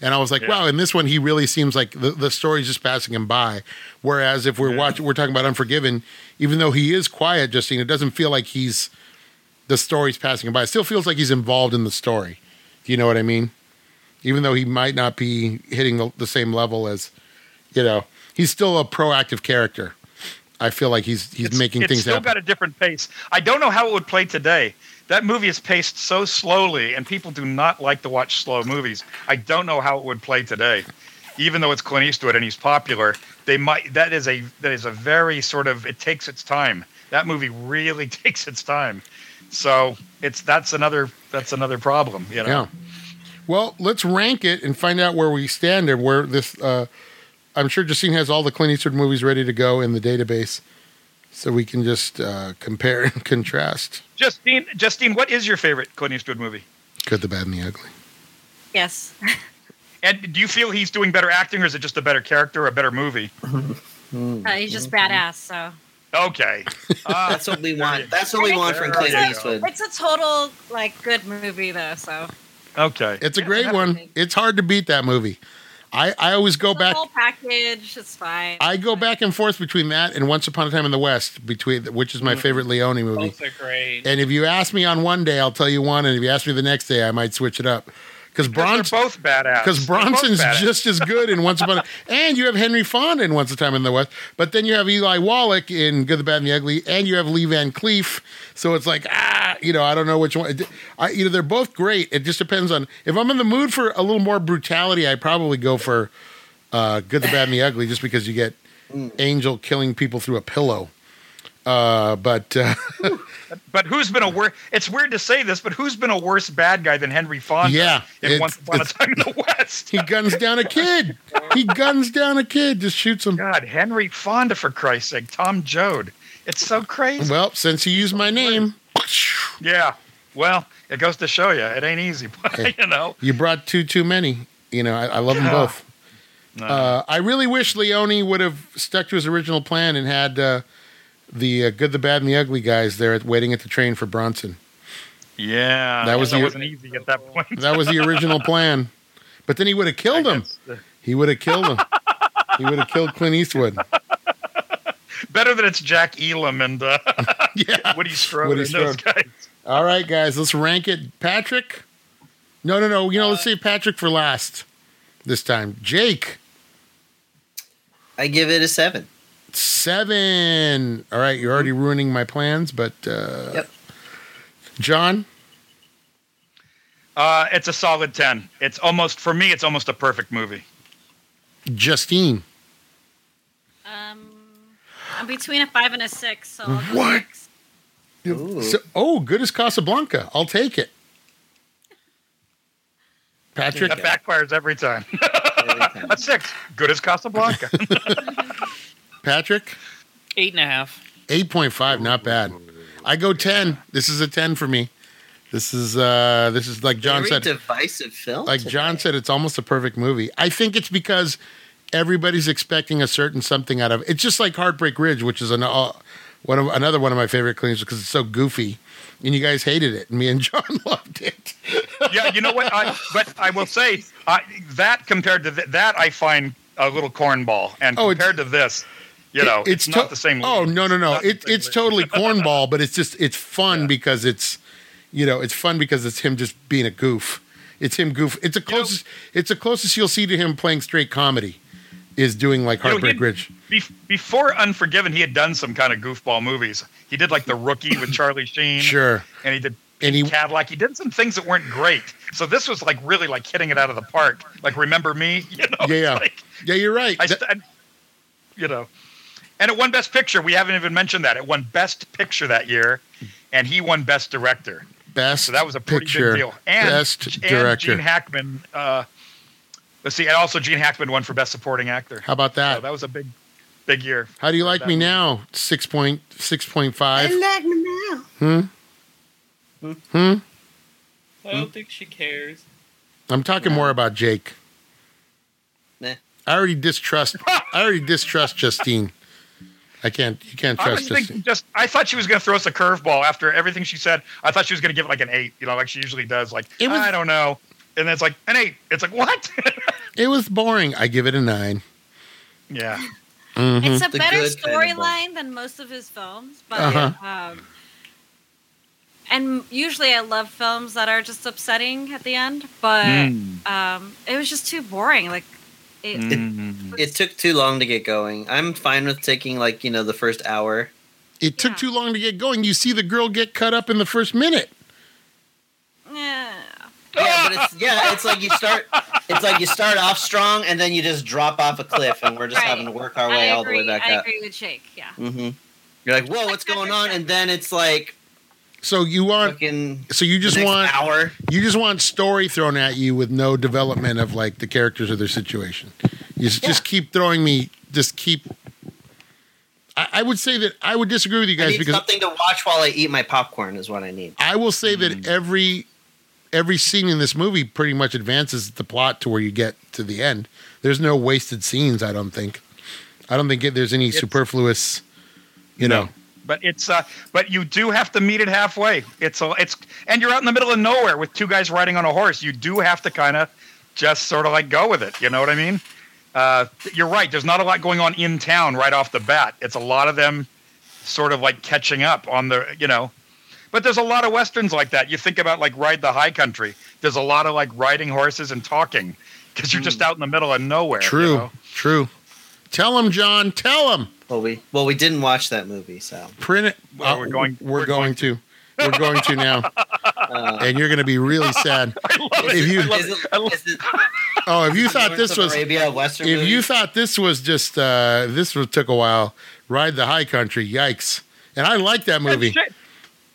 and I was like, Yeah. wow, in this one he really seems like the, the story's just passing him by. Whereas if we're Yeah. watching, we're talking about Unforgiven, even though he is quiet, Justine, it doesn't feel like he's the story's passing him by. It still feels like he's involved in the story. Do you know what I mean? Even though he might not be hitting the, the same level as, you know, he's still a proactive character. I feel like he's he's it's, making it's things still happen. got a different pace. I don't know how it would play today. That movie is paced so slowly, and people do not like to watch slow movies. I don't know how it would play today, even though it's Clint Eastwood and he's popular. They might. That is a that is a very sort of. It takes its time. That movie really takes its time. So it's that's another that's another problem. You know. Yeah. Well, let's rank it and find out where we stand and where this. Uh, I'm sure Justine has all the Clint Eastwood movies ready to go in the database, so we can just uh, compare and contrast. Justine, Justine, what is your favorite Clint Eastwood movie? Good, the bad, and the ugly. Yes. And do you feel he's doing better acting, or is it just a better character, or a better movie? Uh, he's just badass, so. Okay. Ah, That's what we want. That's what we want from Clint. Eastwood. It's a total, like, good movie, though, so. okay. It's a great one. It's hard to beat that movie. I, I always go The back. whole package is fine. I go back and forth between that and Once Upon a Time in the West, between which is my mm. favorite Leone movie. Both are great. And if you ask me on one day, I'll tell you one, and if you ask me the next day, I might switch it up. Because They're Bronson, both badass. because Bronson's badass. just as good in Once Upon a and you have Henry Fonda in Once Upon a Time in the West, but then you have Eli Wallach in Good, the Bad, and the Ugly, and you have Lee Van Cleef. So it's like ah, you know, I don't know which one. I, you know, they're both great. It just depends on if I'm in the mood for a little more brutality. I probably go for uh, Good, the Bad, and the Ugly, just because you get Angel killing people through a pillow. Uh, but uh, But who's been a worse? It's weird to say this, but who's been a worse bad guy than Henry Fonda? Yeah, in Once Upon a Time in the West. he guns down a kid. He guns down a kid, just shoots him. God, Henry Fonda for Christ's sake, Tom Joad. It's so crazy. Well, since he used my name, Yeah. Well, it goes to show you, it ain't easy. But, you know. you brought two too many. You know, I, I love them both. No. Uh, I really wish Leone would have stuck to his original plan and had uh, the uh, good, the bad, and the ugly guys there at, waiting at the train for Bronson. yeah. That was that the- wasn't easy at that point. That was the original plan. But then he would have killed him. He would have killed him. He would have killed Clint Eastwood. Better than it's Jack Elam and uh, Yeah. Woody Strode Woody and those guys. All right, guys, let's rank it. Patrick? No, no, no. You know, let's save Patrick for last this time. Jake, I give it a seven. Seven. All right, you're already ruining my plans, but uh, Yep. John, Uh, it's a solid 10. It's almost, for me, it's almost a perfect movie. Justine. Um, I'm between a five and a six, so I'll go What? six. So, oh, good as Casablanca. I'll take it. Patrick, That backfires every time. Every time. a six. Good as Casablanca. Patrick, Eight and a half. 8.5, not bad. I go 10. This is a 10 for me. This is uh this is like John Very said. divisive film. like today. John said, it's almost a perfect movie. I think it's because everybody's expecting a certain something out of it. It's just like Heartbreak Ridge, which is an, uh, one of another one of my favorite cleans because it's so goofy, and you guys hated it, and me and John loved it. yeah, you know what? I, but I will say I, that compared to th- that, I find a little cornball, and Oh, compared to this, you know, it's, not to- the same. Oh no no no! Not the It, it's totally cornball, but it's just it's fun because it's you know it's fun because it's him just being a goof. It's him goof. It's the closest. It's the closest you'll see to him playing straight comedy. Is doing like You know, Heartbreak Ridge. Bef- before Unforgiven, he had done some kind of goofball movies. He did like The Rookie with Charlie Sheen, Sure. and he did And he Cadillac. He did some things that weren't great. So this was like really like hitting it out of the park. Like Remember Me, you know? Yeah, yeah. Like, yeah, you're right. I, That- st- you know, and it won Best Picture. We haven't even mentioned that it won Best Picture that year, and he won Best Director. best So that was a pretty picture, big deal. And, best and director. Gene Hackman. Uh, let's see, and also Gene Hackman won for Best Supporting Actor. How about So that? that was a big, big year. How do you like me movie. now? Six point six point five. I like me now. Hmm. Hmm. I don't think she cares. I'm talking more about Jake. Meh. I already distrust. I already distrust Justine. I can't. You can't I trust was thinking just I thought she was going to throw us a curveball after everything she said. I thought she was going to give it like an eight, you know, like she usually does. Like It was- I don't know, and then it's like an eight. It's like what? It was boring. I give it a nine. yeah, Mhm. It's a The better good kind of storyline than most of his films, but Uh-huh. um, and usually I love films that are just upsetting at the end, but Mm. um, it was just too boring. Like it, Mm. It took too long to get going. I'm fine with taking like you know the first hour. It took Yeah. too long to get going. You see the girl get cut up in the first minute. yeah. Yeah, but it's yeah, it's like you start. It's like you start off strong and then you just drop off a cliff, and we're just Right. having to work our way all the way back up. I agree with Jake. Yeah. hmm You're like, whoa, what's going on? And then it's like So you want. fucking. So you just the next want. hour. You just want story thrown at you with no development of like the characters or their situation. You just, just keep throwing me. Just keep. I, I would say that I would disagree with you I guys need because something to watch while I eat my popcorn. Is what I need. I will say Mm. that every every scene in this movie pretty much advances the plot to where you get to the end. There's no wasted scenes. I don't think. I don't think it, there's any It's- superfluous. You No. know. But it's uh, but you do have to meet it halfway. It's a, it's, and you're out in the middle of nowhere with two guys riding on a horse. You do have to kind of just sort of like go with it. You know what I mean? Uh, you're right. There's not a lot going on in town right off the bat. It's a lot of them sort of like catching up on the, you know. But there's a lot of westerns like that. You think about like Ride the High Country. There's a lot of like riding horses and talking because you're just out in the middle of nowhere. you True, know? true. Tell him, John. Tell him. Well, we well we didn't watch that movie, so Print it. Well, we're going- We're, we're going, to. We're going to now, uh, and you're going to be really sad. If you- it. I love is it. it, I love is it Oh, if you thought this was, Arabia Western if movie? you thought this was just, uh this was took a while. Ride the High Country. Yikes! And I like that movie.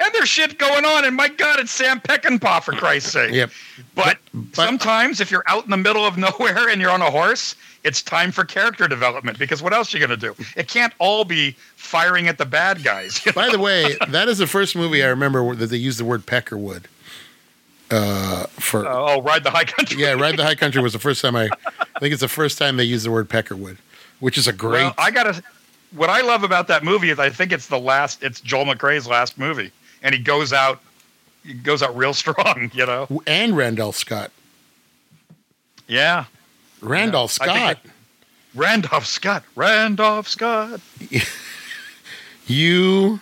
And there's shit going on, and my God, it's Sam Peckinpah for Christ's sake. Yep. But, But- sometimes, if you're out in the middle of nowhere and you're on a horse, it's time for character development because what else are you going to do? It can't all be firing at the bad guys. By the way, that is the first movie I remember that they used the word Peckerwood. Uh, for oh, ride the high country. yeah, Ride the High Country was the first time I, I think it's the first time they used the word Peckerwood, which is a great. Well, I gotta. What I love about that movie is I think it's the last. It's Joel McCrea's last movie, and he goes out. He goes out real strong. You know. and Randolph Scott. Yeah. Randolph I think Scott. Randolph Scott. Randolph Scott. you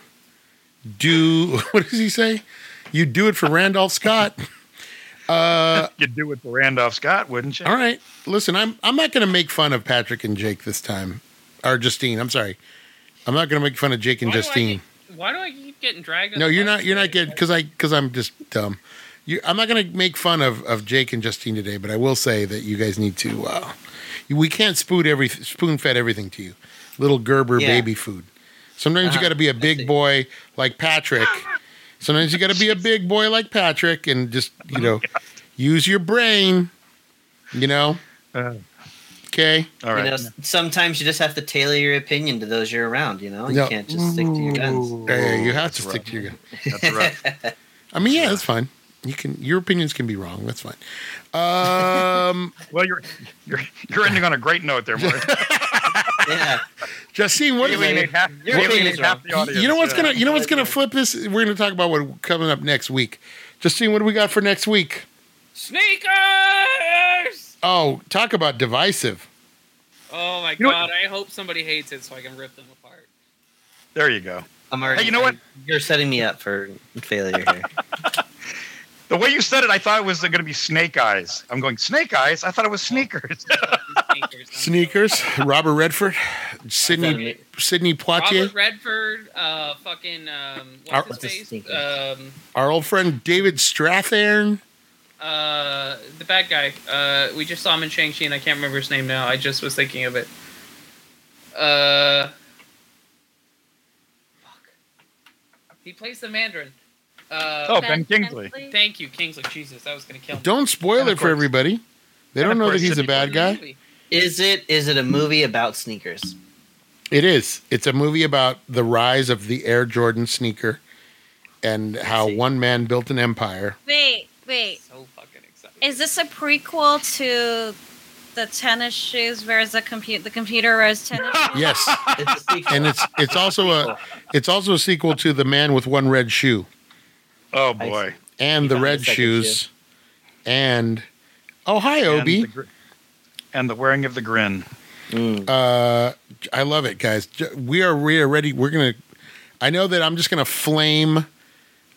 do what does he say? You do it for Randolph Scott. Uh, You'd do it for Randolph Scott, wouldn't you? All right. Listen, I'm I'm not going to make fun of Patrick and Jake this time, or Justine. I'm sorry. I'm not going to make fun of Jake and Why do I Justine. Why do I keep getting dragged? No, you're not. You're not today? getting because I because I'm just dumb. You, I'm not going to make fun of, of Jake and Justine today, but I will say that you guys need to. Uh, we can't spoon every spoon fed everything to you. Little Gerber Yeah. baby food. Sometimes you Uh-huh. got to be a big boy like Patrick. Sometimes you got to be a big boy like Patrick and just you know use your brain. You know. Uh, Okay. all right. You know, sometimes you just have to tailor your opinion to those you're around. You know, you No. can't just stick to your guns. Yeah, you have to That's stick to your gun. That's right. I mean, yeah, that's fine. You can. Your opinions can be wrong. That's fine. Um. well, you're you're you're ending on a great note there, Mark. yeah, Justine, what You're is half, Your half the audience. You know what's yeah. gonna you know what's gonna flip this? We're gonna talk about what coming up next week. Justine, what do we got for next week? Sneakers. Oh, talk about divisive. Oh my You god! I hope somebody hates it so I can rip them apart. There you go. I'm already. Hey, you know what? You're setting me up for failure here. The way you said it, I thought it was going to be snake eyes. I'm going snake eyes. I thought it was sneakers. Sneakers. Sneakers. Robert Redford, Sidney Sidney sorry. Poitier, Robert Redford. Uh, fucking. Um, Our- what's What's his face? Um, our old friend David Strathairn. uh, the bad guy. Uh, we just saw him in Shang-Chi, and I can't remember his name now. I just was thinking of it. Uh, fuck. He plays the Mandarin. Uh, Oh, Ben Kingsley. thank you, Kingsley. Jesus, that was gonna kill me. Don't spoil it of for everybody. They and don't know that he's a bad guy. Movie. Is it is it a movie about sneakers? It is. It's a movie about the rise of the Air Jordan sneaker and how one man built an empire. Wait, wait. So fucking excited. Is this a prequel to the tennis shoes? Where's the computer? The computer wears tennis shoes. Yes. It's a sequel. and it's it's also a it's also a sequel to the man with one red shoe Oh boy. and the red the second shoes and oh hi And obi the, gr- and the wearing of the grin. Mm. uh i love it guys we are we are ready we're gonna i know that i'm just gonna flame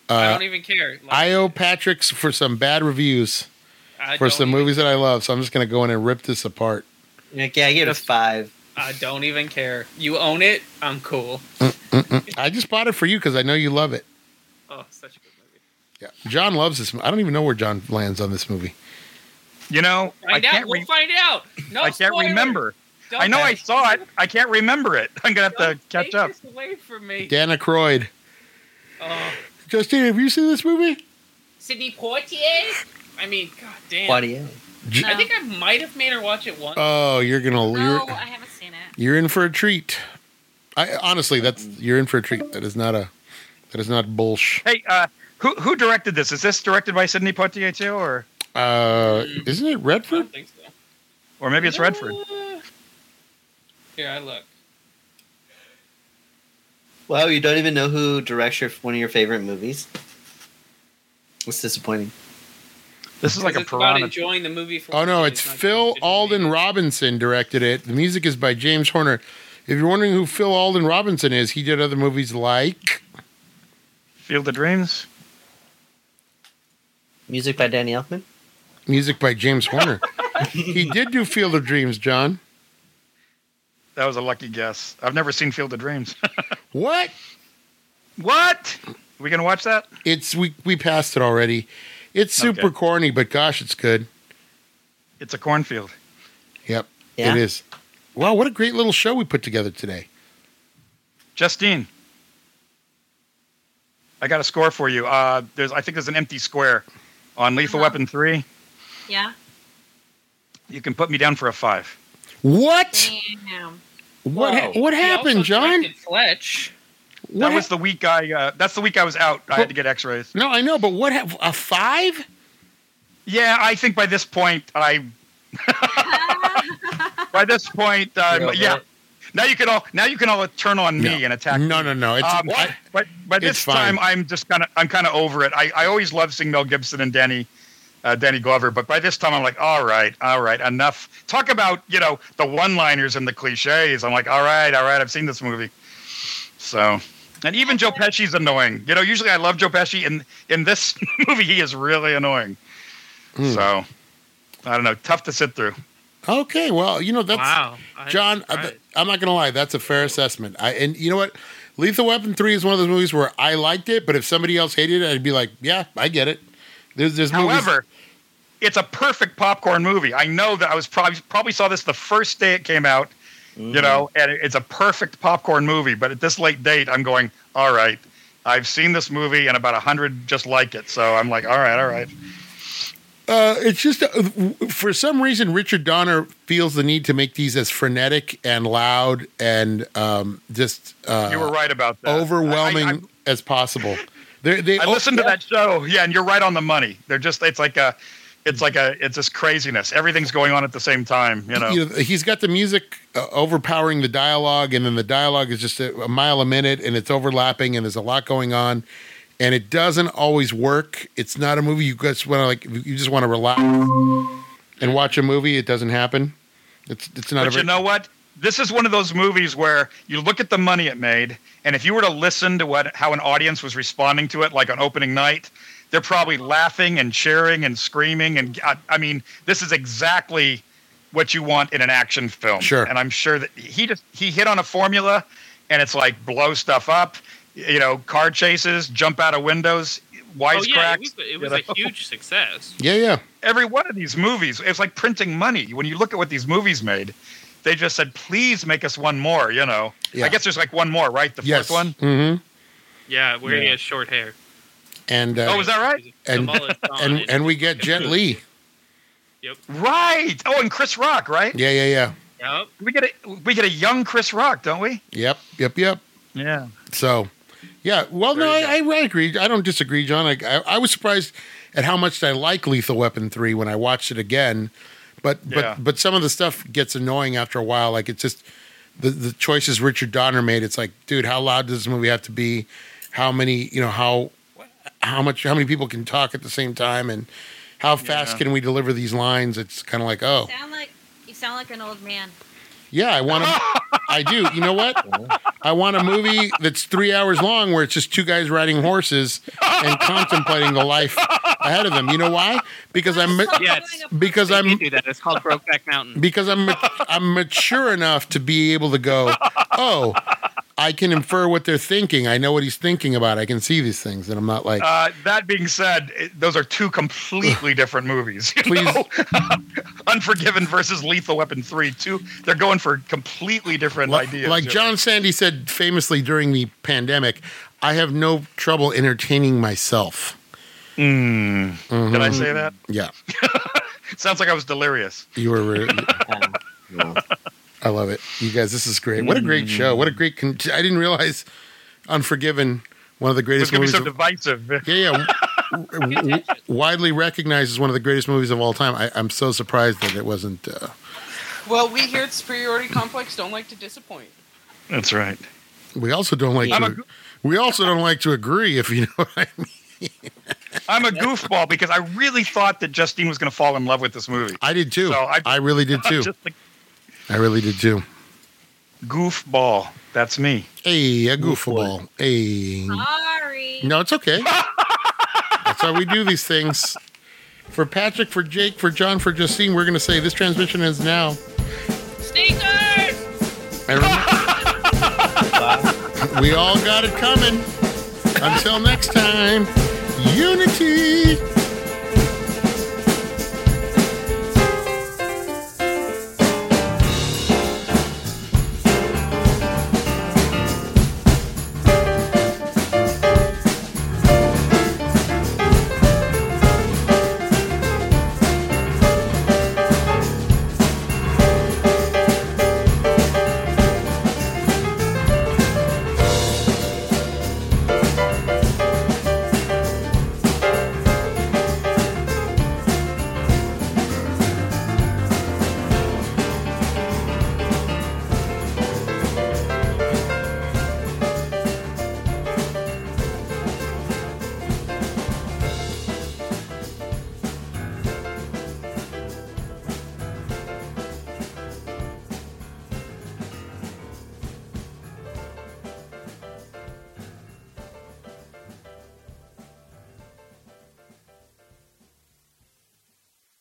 I uh don't even care. Like, i owe patrick's for some bad reviews I for some even- movies that i love so i'm just gonna go in and rip this apart Like, yeah, I give it a five. I don't even care. You own it. I'm cool. i just bought it for you because i know you love it Oh, such a good movie. Yeah john loves this i don't even know where john lands on this movie You know, I Find out. can't. We'll Re- find out. No, I can't spoilers. remember. Don't I know I saw it. I can't remember it. I'm gonna have to don't catch take up. This away from me. Dan Aykroyd Oh, justine have you seen this movie Sidney Poitier. I mean, god damn. What do you? J- I think I might have made her watch it once. oh you're gonna No, you're, I haven't seen it. You're in for a treat. I honestly, that's you're in for a treat. That is not a that is not bullsh. Hey, uh, who who directed this? Is this directed by Sidney Poitier too, or Uh, isn't it I Redford? don't think so. or maybe it's Redford? Uh, Here, I look. Wow, you don't even know who directs your one of your favorite movies. It's disappointing. This is like a it's about piranha. enjoying the movie. For Oh no, it's Phil Alden enjoying it. Robinson directed it. The music is by James Horner. If you're wondering who Phil Alden Robinson is, he did other movies like Field of Dreams. Music by Danny Elfman. music by James Horner. he did do Field of Dreams, John. That was a lucky guess. I've never seen Field of Dreams. What? what? we gonna watch that? It's we we passed it already. It's super Okay. corny, but gosh, it's good. It's a cornfield. Yep, Yeah. it is. Wow, what a great little show we put together today. Justine, I got a score for you. Uh, there's, I think there's an empty square on Lethal Uh-huh. Weapon three. Yeah. You can put me down for a five. What? Damn. What? ha- what happened, John? Fletch. What that was the week I. Uh, that's the week I was out. I had to get X-rays. no, I know, but what? Ha- a five? Yeah, I think by this point I. by this point, um, You're yeah. Now you can all now you can all turn on me No. and attack. No, me. no, no. It's Um, I- but by It's this time, I'm just kind of I'm kind of over it. I, I always love seeing Mel Gibson and Danny uh, Danny Glover, but by this time I'm like, all right, all right, enough. Talk about you know the one-liners and the cliches. I'm like, all right, all right, I've seen this movie. So, and even Joe Pesci's annoying. You know, usually I love Joe Pesci, and in this movie he is really annoying. Hmm. So, I don't know, tough to sit through. Okay. Well, you know that's wow, John. uh. I'm not gonna lie. That's a fair assessment. I and you know what? Lethal Weapon three is one of those movies where I liked it, but if somebody else hated it, I'd be like, yeah, I get it. There's there's movies- However, it's a perfect popcorn movie. I know that I was probably probably saw this the first day it came out, Mm-hmm. you know, and it's a perfect popcorn movie. But at this late date, I'm going, all right, I've seen this movie and about a hundred just like it. So I'm like, all right, all right. Uh, it's just uh, for some reason Richard Donner feels the need to make these as frenetic and loud and um, just uh, You were right about that. overwhelming I, I, as possible. They they I, I listened to that show, yeah, and you're right on the money. They're just it's like a. It's like a, it's just craziness. Everything's going on at the same time, you know. you know, he's got the music uh, overpowering the dialogue, and then the dialogue is just a, a mile a minute, and it's overlapping, and there's a lot going on, and it doesn't always work. It's not a movie you just want to like. You just want to relax and watch a movie. It doesn't happen. It's it's not. But very, you know what? This is one of those movies where you look at the money it made, and if you were to listen to what how an audience was responding to it, like on opening night, they're probably laughing and cheering and screaming. And I, I mean, this is exactly what you want in an action film. Sure. And I'm sure that he just he hit on a formula, and it's like blow stuff up, you know, car chases, jump out of windows, wisecracks. Oh yeah, it was, it you was know? a huge success. yeah, yeah. every one of these movies it's like printing money when you look at what these movies made they just said please make us one more you know Yeah. i guess there's like one more right the yes. fourth one Mm-hmm. Yeah, where he has short hair. And uh, Oh, is that right? The And- and and we get Jet Li. Yep. Right oh and chris rock right Yeah, yeah, yeah. Yep. we get a we get a young chris rock don't we Yep, yep, yep. yeah So, yeah. Well, no, I, I, I agree. I don't disagree, John. I, I, I was surprised at how much I like Lethal Weapon three when I watched it again, but Yeah. but but some of the stuff gets annoying after a while. Like it's just the the choices Richard Donner made. It's like, dude, how loud does this movie have to be? How many, you know, how how much how many people can talk at the same time, and how fast Yeah. can we deliver these lines? It's kind of like, oh, Sound like you sound like an old man. yeah, I want to. I do. You know what? I want a movie that's three hours long where it's just two guys riding horses and contemplating the life ahead of them. You know why? Because I'm it's- because I'm do that. It's called Brokeback Mountain. because I'm I'm mature enough to be able to go. Oh, I can infer what they're thinking. I know what he's thinking about. I can see these things, and I'm not like. uh, that being said it, those are two completely different movies Please. unforgiven versus lethal weapon 3 two they're going for completely different Like, ideas like you know? John Sandy said famously during the pandemic, I have no trouble entertaining myself. Mm. Mhm. did i say that Yeah, sounds like i was delirious you were. re- Um, no. I love it. You guys, this is great. What a great show. What a great. Con- I didn't realize Unforgiven, one of the It's greatest going to be movies. so of- divisive. yeah, yeah. w- w- widely recognized as one of the greatest movies of all time. I, I'm so surprised that it wasn't. Uh, Well, we here at Superiority Complex don't like to disappoint. That's right. we also don't like I'm to. a- we also don't like to agree, if you know what I mean. I'm a goofball because I really thought that Justine was going to fall in love with this movie. I did too. So I, I- really did too. Just like I really did too. goofball. That's me. Hey, a goofball. Hey. Sorry. No, it's okay. That's how we do these things. For Patrick, for Jake, for John, for Justine, we're going to say this transmission ends now. Sneakers! And remember, we all got it coming. Until next time, unity.